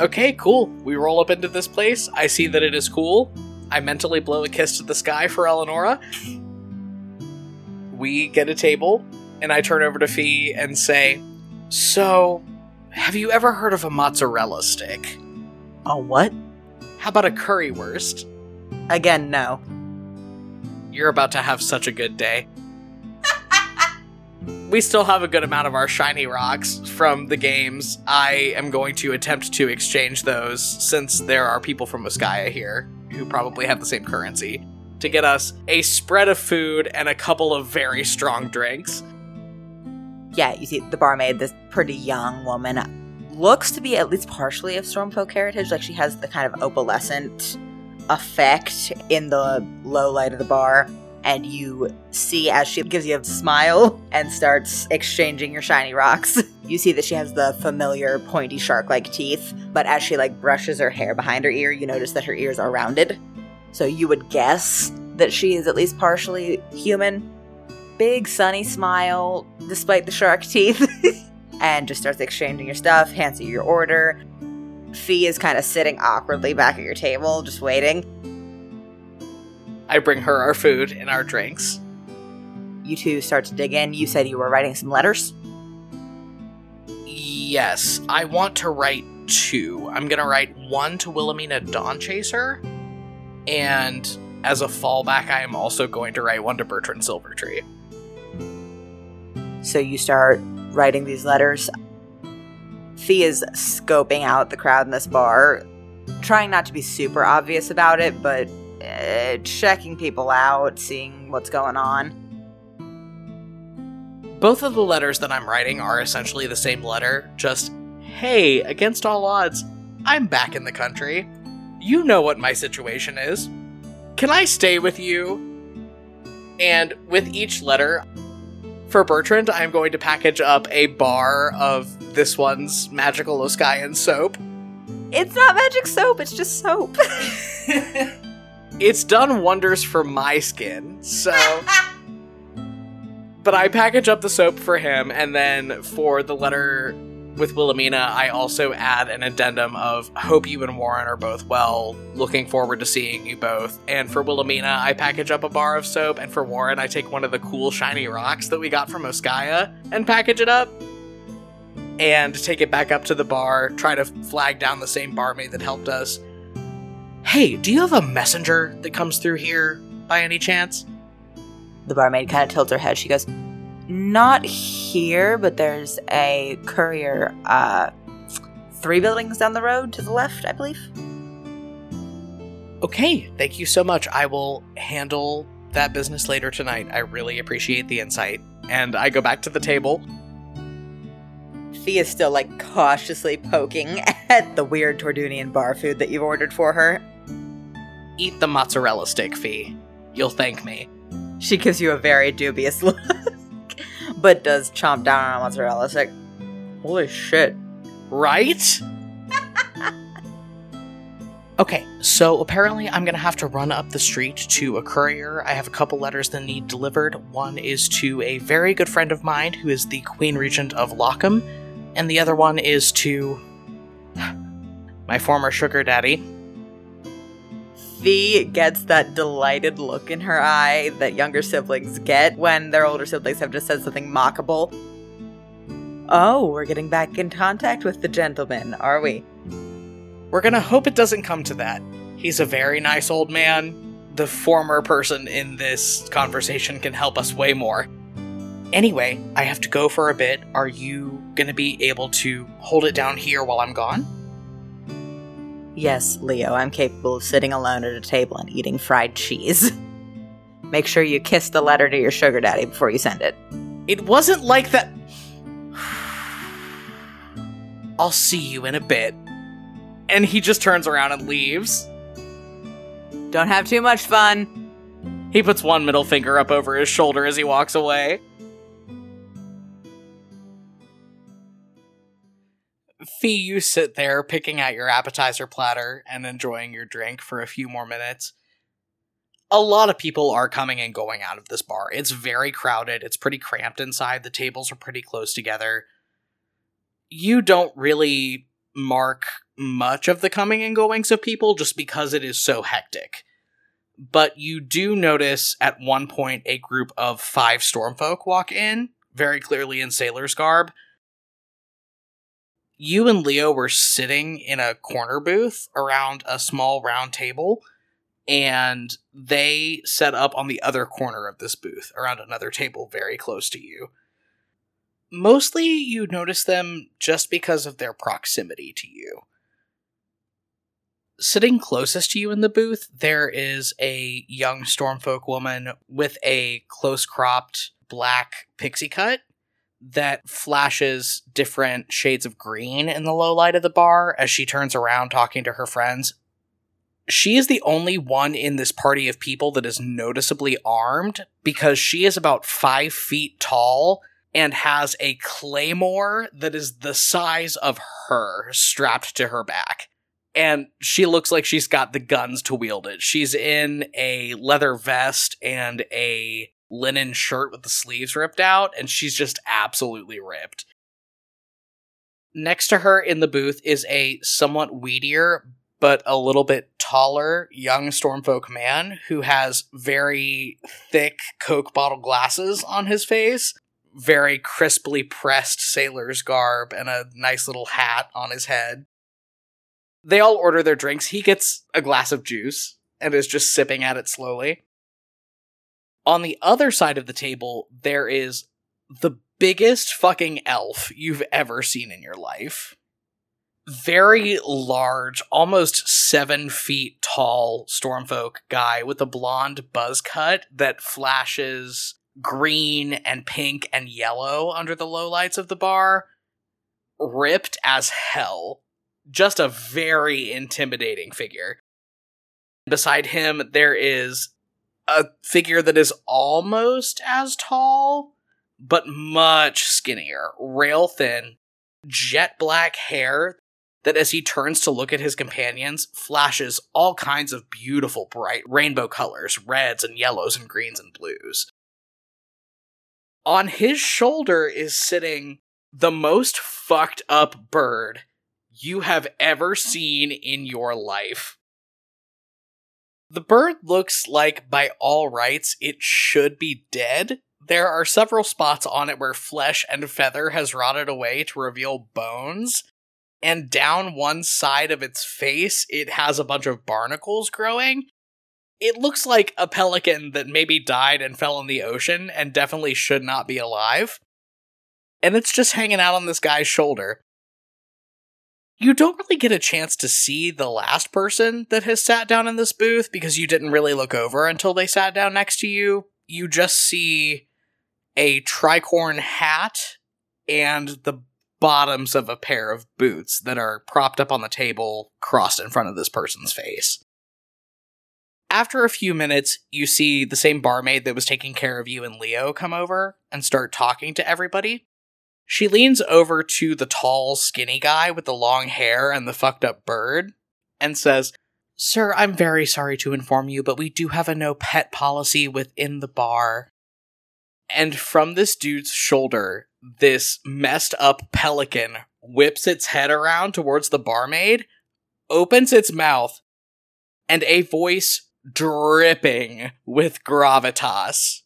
Okay, cool. We roll up into this place. I see that it is cool. I mentally blow a kiss to the sky for Eleonora. We get a table, and I turn over to Fee and say, So, have you ever heard of a mozzarella stick? A what? How about a currywurst? Again, no. You're about to have such a good day. we still have a good amount of our shiny rocks from the games. I am going to attempt to exchange those since there are people from Oskaya here who probably have the same currency to get us a spread of food and a couple of very strong drinks. Yeah, you see the barmaid, this pretty young woman, looks to be at least partially of Stormfolk heritage. Like she has the kind of opalescent effect in the low light of the bar. And you see as she gives you a smile and starts exchanging your shiny rocks, you see that she has the familiar pointy shark like teeth. But as she like brushes her hair behind her ear, you notice that her ears are rounded. So you would guess that she is at least partially human. Big sunny smile, despite the shark teeth, and just starts exchanging your stuff, hands you your order. Fee is kind of sitting awkwardly back at your table, just waiting. I bring her our food and our drinks. You two start to dig in. You said you were writing some letters. Yes, I want to write two. I'm going to write one to Wilhelmina Dawnchaser, and as a fallback, I am also going to write one to Bertrand Silvertree. So you start writing these letters. Fee is scoping out the crowd in this bar, trying not to be super obvious about it, but uh, checking people out, seeing what's going on. Both of the letters that I'm writing are essentially the same letter, just, hey, against all odds, I'm back in the country. You know what my situation is. Can I stay with you? And with each letter, for Bertrand, I'm going to package up a bar of this one's magical Oskayan soap. It's not magic soap, it's just soap. it's done wonders for my skin, so. but I package up the soap for him, and then for the letter with Wilhelmina, I also add an addendum of hope you and Warren are both well, looking forward to seeing you both. And for Wilhelmina, I package up a bar of soap, and for Warren, I take one of the cool shiny rocks that we got from Oskaya and package it up. And take it back up to the bar, try to flag down the same barmaid that helped us. Hey, do you have a messenger that comes through here by any chance? The barmaid kind of tilts her head. She goes, Not here, but there's a courier uh, three buildings down the road to the left, I believe. Okay, thank you so much. I will handle that business later tonight. I really appreciate the insight. And I go back to the table. Fee is still like cautiously poking at the weird Tordunian bar food that you've ordered for her. Eat the mozzarella stick, Fee. You'll thank me. She gives you a very dubious look, but does chomp down on a mozzarella stick. Holy shit. Right? okay, so apparently I'm gonna have to run up the street to a courier. I have a couple letters that need delivered. One is to a very good friend of mine who is the Queen Regent of Lockham, and the other one is to my former sugar daddy. Fee gets that delighted look in her eye that younger siblings get when their older siblings have just said something mockable. Oh, we're getting back in contact with the gentleman, are we? We're gonna hope it doesn't come to that. He's a very nice old man. The former person in this conversation can help us way more. Anyway, I have to go for a bit. Are you gonna be able to hold it down here while I'm gone? Yes, Leo, I'm capable of sitting alone at a table and eating fried cheese. Make sure you kiss the letter to your sugar daddy before you send it. It wasn't like that. I'll see you in a bit. And he just turns around and leaves. Don't have too much fun. He puts one middle finger up over his shoulder as he walks away. Fee, you sit there picking at your appetizer platter and enjoying your drink for a few more minutes. A lot of people are coming and going out of this bar. It's very crowded, it's pretty cramped inside, the tables are pretty close together. You don't really mark much of the coming and goings of people just because it is so hectic. But you do notice at one point a group of five stormfolk walk in, very clearly in sailor's garb you and Leo were sitting in a corner booth around a small round table, and they set up on the other corner of this booth around another table very close to you. Mostly you notice them just because of their proximity to you. Sitting closest to you in the booth, there is a young Stormfolk woman with a close cropped black pixie cut that flashes different shades of green in the low light of the bar as she turns around talking to her friends. She is the only one in this party of people that is noticeably armed because she is about five feet tall and has a claymore that is the size of her strapped to her back. And she looks like she's got the guns to wield it. She's in a leather vest and a linen shirt with the sleeves ripped out, and she's just absolutely ripped. Next to her in the booth is a somewhat weedier but a little bit taller young Stormfolk man who has very thick Coke bottle glasses on his face, very crisply pressed sailor's garb, and a nice little hat on his head. They all order their drinks. He gets a glass of juice and is just sipping at it slowly. On the other side of the table, there is the biggest fucking elf you've ever seen in your life. Very large, almost seven feet tall Stormfolk guy with a blonde buzz cut that flashes green and pink and yellow under the low lights of the bar. Ripped as hell. Just a very intimidating figure. Beside him, there is a figure that is almost as tall, but much skinnier, rail thin, jet black hair that as he turns to look at his companions flashes all kinds of beautiful bright rainbow colors, reds and yellows and greens and blues. On his shoulder is sitting the most fucked up bird you have ever seen in your life. The bird looks like, by all rights, it should be dead. There are several spots on it where flesh and feather has rotted away to reveal bones. And down one side of its face, it has a bunch of barnacles growing. It looks like a pelican that maybe died and fell in the ocean and definitely should not be alive. And it's just hanging out on this guy's shoulder you don't really get a chance to see the last person that has sat down in this booth because you didn't really look over until they sat down next to you. You just see a tricorn hat and the bottoms of a pair of boots that are propped up on the table, crossed in front of this person's face. After a few minutes, you see the same barmaid that was taking care of you and Leo come over and start talking to everybody. She leans over to the tall, skinny guy with the long hair and the fucked up bird and says, Sir, I'm very sorry to inform you, but we do have a no pet policy within the bar. And from this dude's shoulder, this messed up pelican whips its head around towards the barmaid, opens its mouth, and a voice dripping with gravitas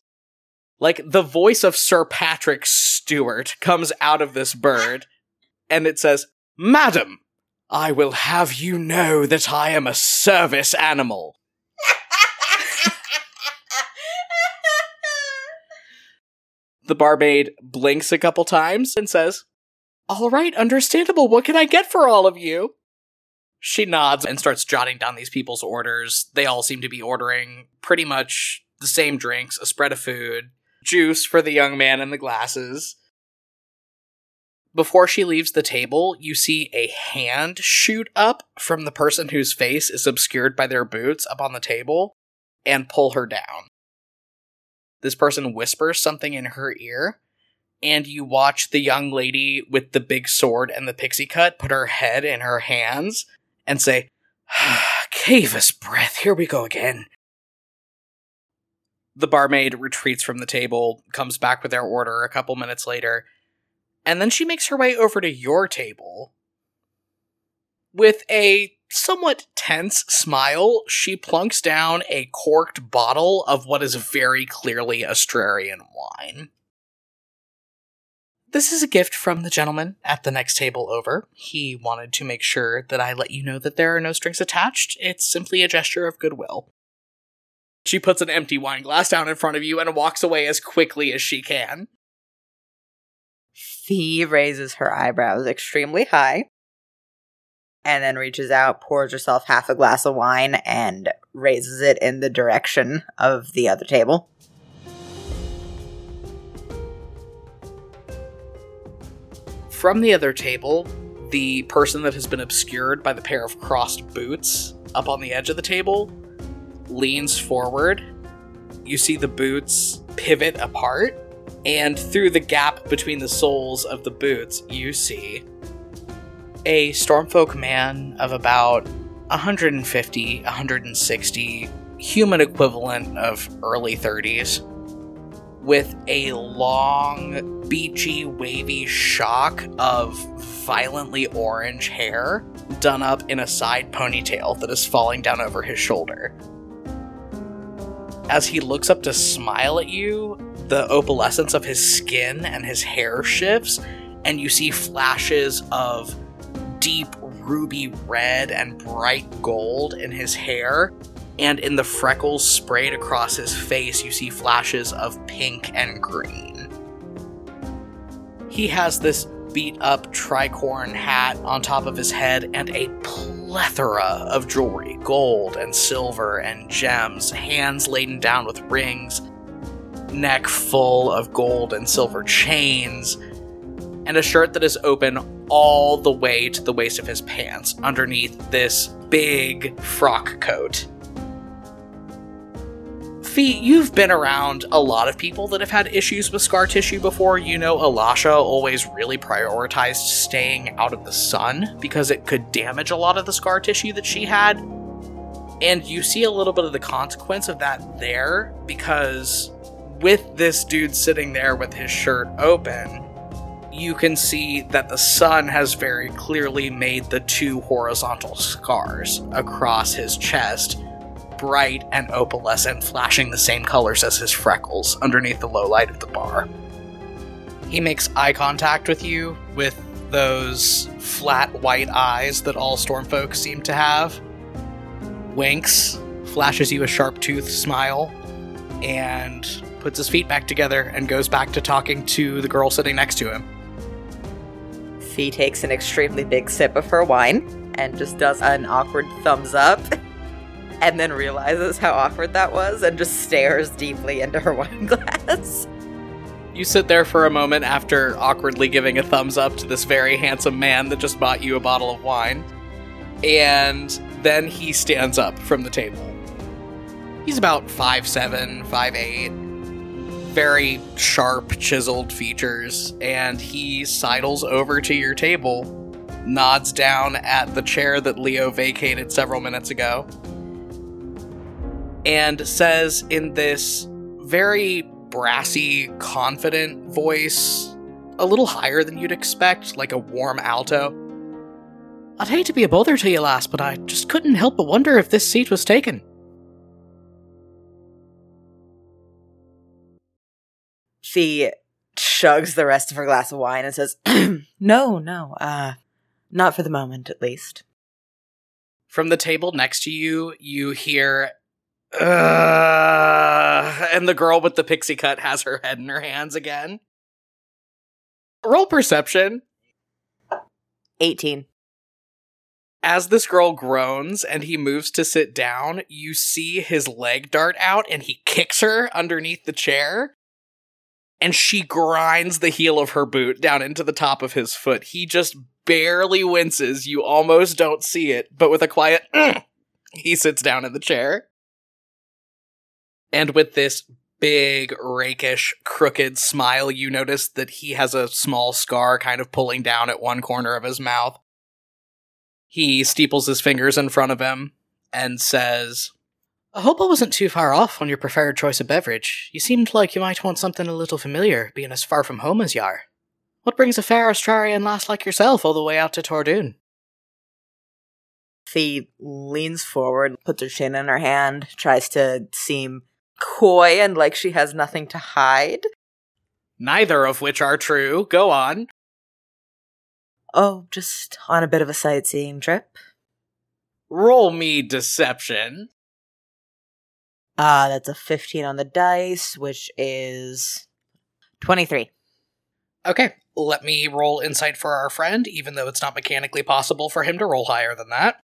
like the voice of Sir Patrick Stewart comes out of this bird, and it says, Madam, I will have you know that I am a service animal. the barmaid blinks a couple times and says, All right, understandable. What can I get for all of you? She nods and starts jotting down these people's orders. They all seem to be ordering pretty much the same drinks, a spread of food, juice for the young man in the glasses. Before she leaves the table, you see a hand shoot up from the person whose face is obscured by their boots up on the table and pull her down. this person whispers something in her ear, and you watch the young lady with the big sword and the pixie cut put her head in her hands and say, Cave's breath, here we go again. The barmaid retreats from the table, comes back with their order a couple minutes later, and then she makes her way over to your table. With a somewhat tense smile, she plunks down a corked bottle of what is very clearly Astrarian wine. This is a gift from the gentleman at the next table over. He wanted to make sure that I let you know that there are no strings attached. It's simply a gesture of goodwill. She puts an empty wine glass down in front of you and walks away as quickly as she can. Fee raises her eyebrows extremely high and then reaches out, pours herself half a glass of wine, and raises it in the direction of the other table. From the other table, the person that has been obscured by the pair of crossed boots up on the edge of the table leans forward. You see the boots pivot apart, and through the gap between the soles of the boots, you see a Stormfolk man of about 150, 160, human equivalent of early 30s, with a long, beachy, wavy shock of violently orange hair done up in a side ponytail that is falling down over his shoulder. As he looks up to smile at you, the opalescence of his skin and his hair shifts, and you see flashes of deep ruby red and bright gold in his hair, and in the freckles sprayed across his face, you see flashes of pink and green. He has this beat up tricorn hat on top of his head and a plethora of jewelry gold and silver and gems, hands laden down with rings, neck full of gold and silver chains, and a shirt that is open all the way to the waist of his pants underneath this big frock coat. Fee, you've been around a lot of people that have had issues with scar tissue before. You know, Elisha always really prioritized staying out of the sun because it could damage a lot of the scar tissue that she had. And you see a little bit of the consequence of that there because with this dude sitting there with his shirt open, you can see that the sun has very clearly made the two horizontal scars across his chest bright and opalescent, flashing the same colors as his freckles underneath the low light of the bar. He makes eye contact with you with those flat white eyes that all stormfolk seem to have, winks, flashes you a sharp tooth smile, and puts his feet back together and goes back to talking to the girl sitting next to him. Fee takes an extremely big sip of her wine and just does an awkward thumbs up and then realizes how awkward that was and just stares deeply into her wine glass. You sit there for a moment after awkwardly giving a thumbs up to this very handsome man that just bought you a bottle of wine. And then he stands up from the table. He's about 5'7, 5'8, very sharp, chiseled features, and he sidles over to your table, nods down at the chair that Leo vacated several minutes ago, and says in this very brassy, confident voice, a little higher than you'd expect, like a warm alto. I'd hate to be a bother to you, lass, but I just couldn't help but wonder if this seat was taken. She chugs the rest of her glass of wine and says, No, no, uh, not for the moment, at least. From the table next to you, you hear, uh, and the girl with the pixie cut has her head in her hands again. Roll perception. 18. As this girl groans and he moves to sit down, you see his leg dart out and he kicks her underneath the chair and she grinds the heel of her boot down into the top of his foot. He just barely winces. You almost don't see it, but with a quiet, he sits down in the chair. And with this big, rakish, crooked smile, you notice that he has a small scar kind of pulling down at one corner of his mouth. He steeples his fingers in front of him and says, I hope I wasn't too far off on your preferred choice of beverage. You seemed like you might want something a little familiar, being as far from home as you are. What brings a fair Astrarian lass like yourself all the way out to Tordoon? Fee leans forward, puts her chin in her hand, tries to seem coy and like she has nothing to hide. Neither of which are true. Go on. Oh, just on a bit of a sightseeing trip. Roll me deception. Uh, that's a 15 on the dice, which is 23. Okay, let me roll insight for our friend, even though it's not mechanically possible for him to roll higher than that.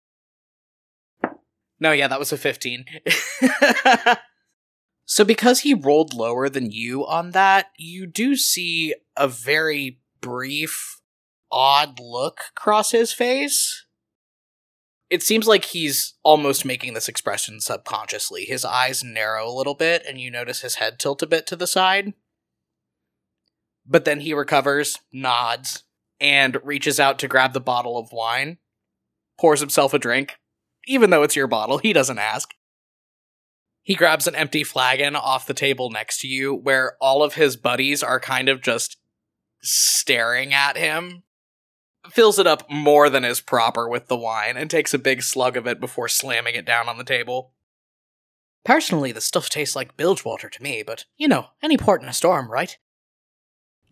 No, yeah, that was a 15. so, because he rolled lower than you on that, you do see a very brief, odd look cross his face. It seems like he's almost making this expression subconsciously. His eyes narrow a little bit, and you notice his head tilt a bit to the side. But then he recovers, nods, and reaches out to grab the bottle of wine, pours himself a drink. Even though it's your bottle, he doesn't ask. He grabs an empty flagon off the table next to you, where all of his buddies are kind of just staring at him. Fills it up more than is proper with the wine and takes a big slug of it before slamming it down on the table. Personally, the stuff tastes like bilge water to me, but you know, any port in a storm, right?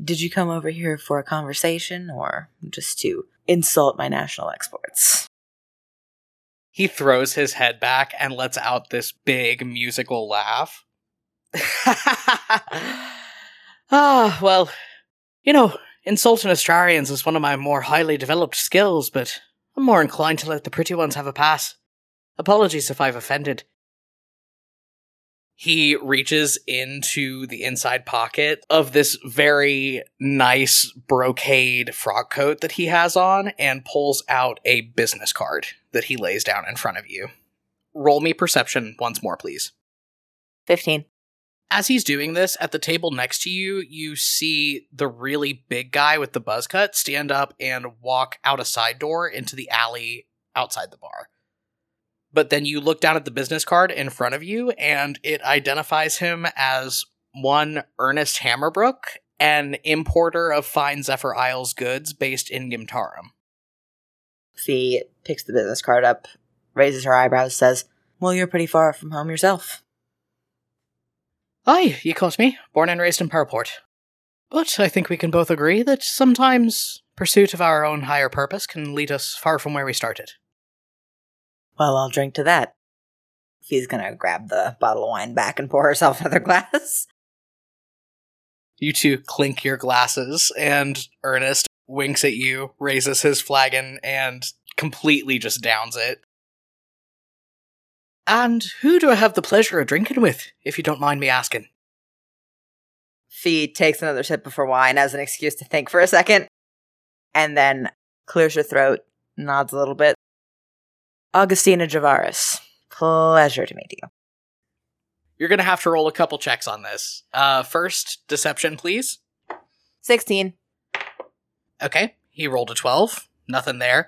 Did you come over here for a conversation or just to insult my national exports? He throws his head back and lets out this big musical laugh. ah, well, you know, insulting Astrarians is one of my more highly developed skills, but I'm more inclined to let the pretty ones have a pass. Apologies if I've offended. He reaches into the inside pocket of this very nice brocade frock coat that he has on and pulls out a business card that he lays down in front of you. Roll me perception once more, please. 15. As he's doing this, at the table next to you, you see the really big guy with the buzz cut stand up and walk out a side door into the alley outside the bar. But then you look down at the business card in front of you, and it identifies him as one Ernest Hammerbrook, an importer of fine Zephyr Isles goods based in Gimtarum. Fee picks the business card up, raises her eyebrows, says, Well, you're pretty far from home yourself. Aye, you caught me. Born and raised in Pearlport. But I think we can both agree that sometimes pursuit of our own higher purpose can lead us far from where we started. Well, I'll drink to that. Fee's gonna grab the bottle of wine back and pour herself another glass. You two clink your glasses, and Ernest winks at you, raises his flagon, and completely just downs it. And who do I have the pleasure of drinking with, if you don't mind me asking? Fee takes another sip of her wine as an excuse to think for a second, and then clears her throat, nods a little bit. Augustina Javaris. Pleasure to meet you. You're gonna have to roll a couple checks on this. Uh, first, deception, please. 16. Okay, he rolled a 12. Nothing there.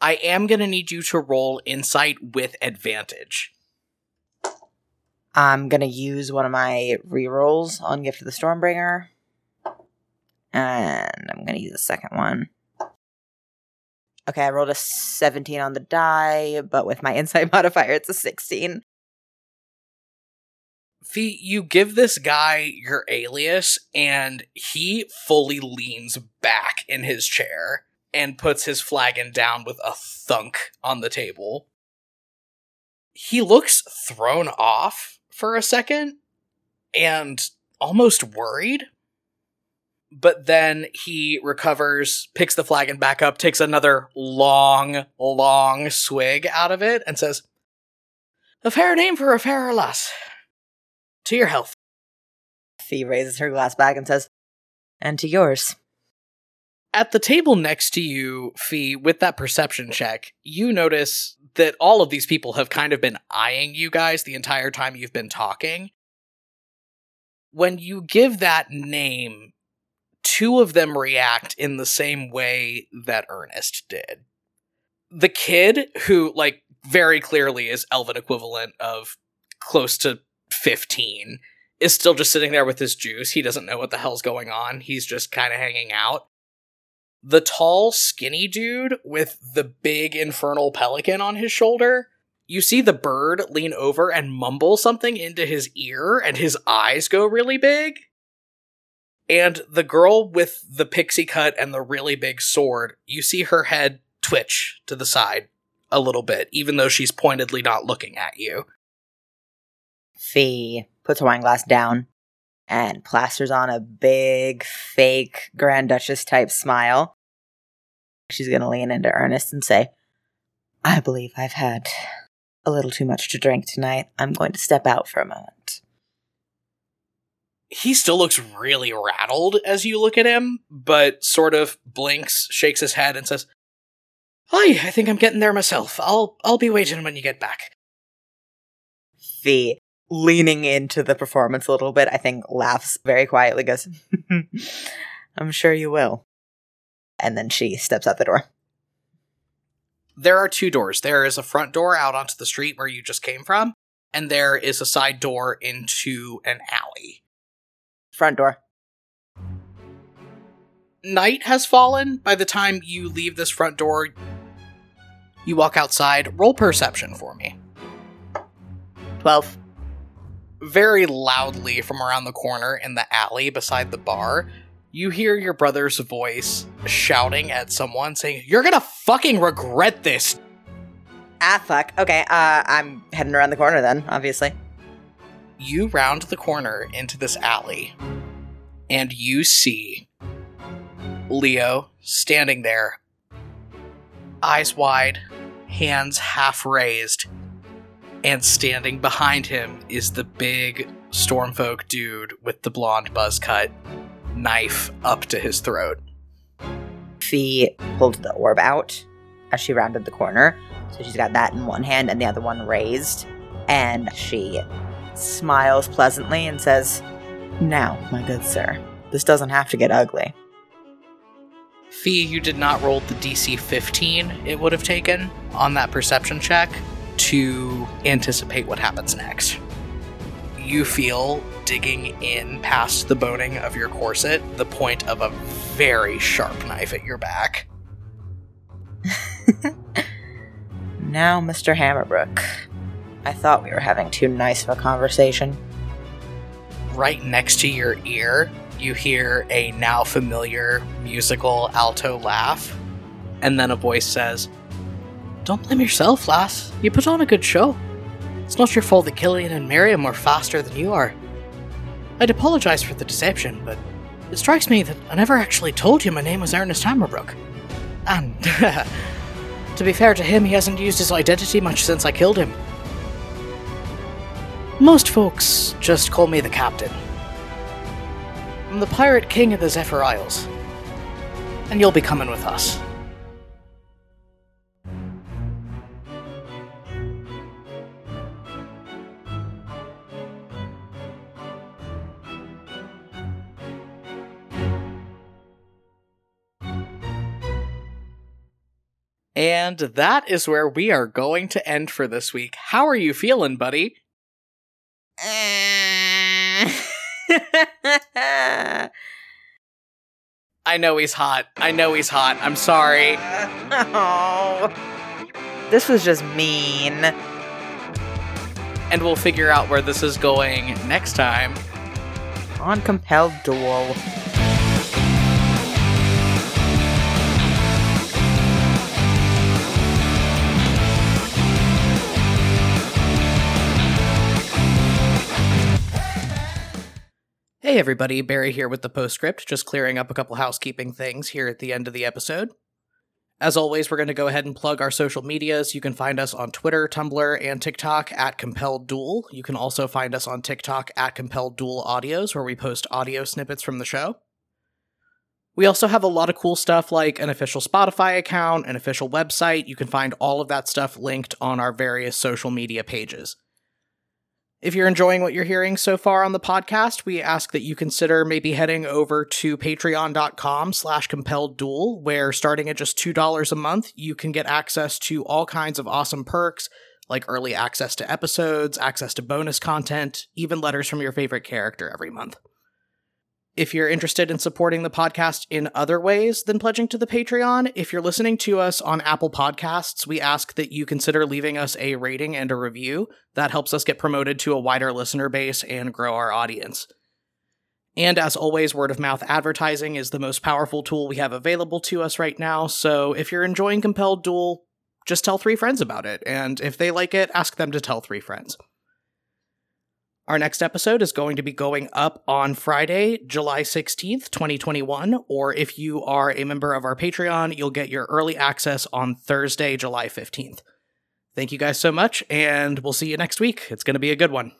I am gonna need you to roll insight with advantage. I'm gonna use one of my rerolls on Gift of the Stormbringer. And I'm gonna use the second one. Okay, I rolled a 17 on the die, but with my insight modifier, it's a 16. Fee, you give this guy your alias, and he fully leans back in his chair and puts his flagon down with a thunk on the table. He looks thrown off for a second and almost worried. But then he recovers, picks the flagon back up, takes another long, long swig out of it, and says, A fair name for a fairer lass. To your health. Fee raises her glass back and says, And to yours. At the table next to you, Fee, with that perception check, you notice that all of these people have kind of been eyeing you guys the entire time you've been talking. when you give that name, two of them react in the same way that Ernest did. The kid, who, like, very clearly is elven equivalent of close to 15, is still just sitting there with his juice. He doesn't know what the hell's going on. He's just kind of hanging out. The tall, skinny dude with the big infernal pelican on his shoulder you see the bird lean over and mumble something into his ear, and his eyes go really big. And the girl with the pixie cut and the really big sword, you see her head twitch to the side a little bit, even though she's pointedly not looking at you. Fee puts her wine glass down and plasters on a big, fake Grand Duchess type smile. She's going to lean into Ernest and say, I believe I've had a little too much to drink tonight. I'm going to step out for a moment. He still looks really rattled as you look at him, but sort of blinks, shakes his head, and says, Hi, I think I'm getting there myself. I'll I'll be waiting when you get back. Fee, leaning into the performance a little bit, I think laughs very quietly, goes, I'm sure you will. And then she steps out the door there are two doors. There is a front door out onto the street where you just came from, and there is a side door into an alley. Front door. Night has fallen. By the time you leave this front door, you walk outside. Roll perception for me. 12. Very loudly from around the corner in the alley beside the bar, you hear your brother's voice shouting at someone saying, You're gonna fucking regret this. Ah, fuck. Okay, uh, I'm heading around the corner then, obviously. You round the corner into this alley, and you see Leo standing there, eyes wide, hands half raised, and standing behind him is the big Stormfolk dude with the blonde buzz cut knife up to his throat. Fee pulled the orb out as she rounded the corner. So she's got that in one hand and the other one raised. And she smiles pleasantly and says, Now, my good sir, this doesn't have to get ugly. Fee, you did not roll the DC 15 it would have taken on that perception check to anticipate what happens next. You feel digging in past the boning of your corset, the point of a very sharp knife at your back. now, Mr. Hammerbrook, I thought we were having too nice of a conversation. Right next to your ear, you hear a now familiar musical alto laugh, and then a voice says, Don't blame yourself, lass. You put on a good show. It's not your fault that Killian and Miriam are faster than you are. I'd apologize for the deception, but it strikes me that I never actually told you my name was Ernest Hammerbrook. And, to be fair to him, he hasn't used his identity much since I killed him. Most folks just call me the Captain. I'm the Pirate King of the Zephyr Isles. And you'll be coming with us. And that is where we are going to end for this week. How are you feeling, buddy? I know he's hot. I know he's hot. I'm sorry. Oh. This was just mean. And we'll figure out where this is going next time on Compelled Duel. Hey everybody, Barry here with the postscript, just clearing up a couple housekeeping things here at the end of the episode. As always, we're going to go ahead and plug our social medias. You can find us on Twitter, Tumblr, and TikTok at Compelled Duel. You can also find us on TikTok at Compelled Duel Audios, where we post audio snippets from the show. We also have a lot of cool stuff like an official Spotify account, an official website. You can find all of that stuff linked on our various social media pages. If you're enjoying what you're hearing so far on the podcast, we ask that you consider maybe heading over to patreon.com slash compelled where starting at just $2 a month, you can get access to all kinds of awesome perks, like early access to episodes, access to bonus content, even letters from your favorite character every month. If you're interested in supporting the podcast in other ways than pledging to the Patreon, if you're listening to us on Apple Podcasts, we ask that you consider leaving us a rating and a review. That helps us get promoted to a wider listener base and grow our audience. And as always, word of mouth advertising is the most powerful tool we have available to us right now. So if you're enjoying Compelled Duel, just tell three friends about it. And if they like it, ask them to tell three friends. Our next episode is going to be going up on Friday, July 16th, 2021. Or if you are a member of our Patreon, you'll get your early access on Thursday, July 15th. Thank you guys so much, and we'll see you next week. It's going to be a good one.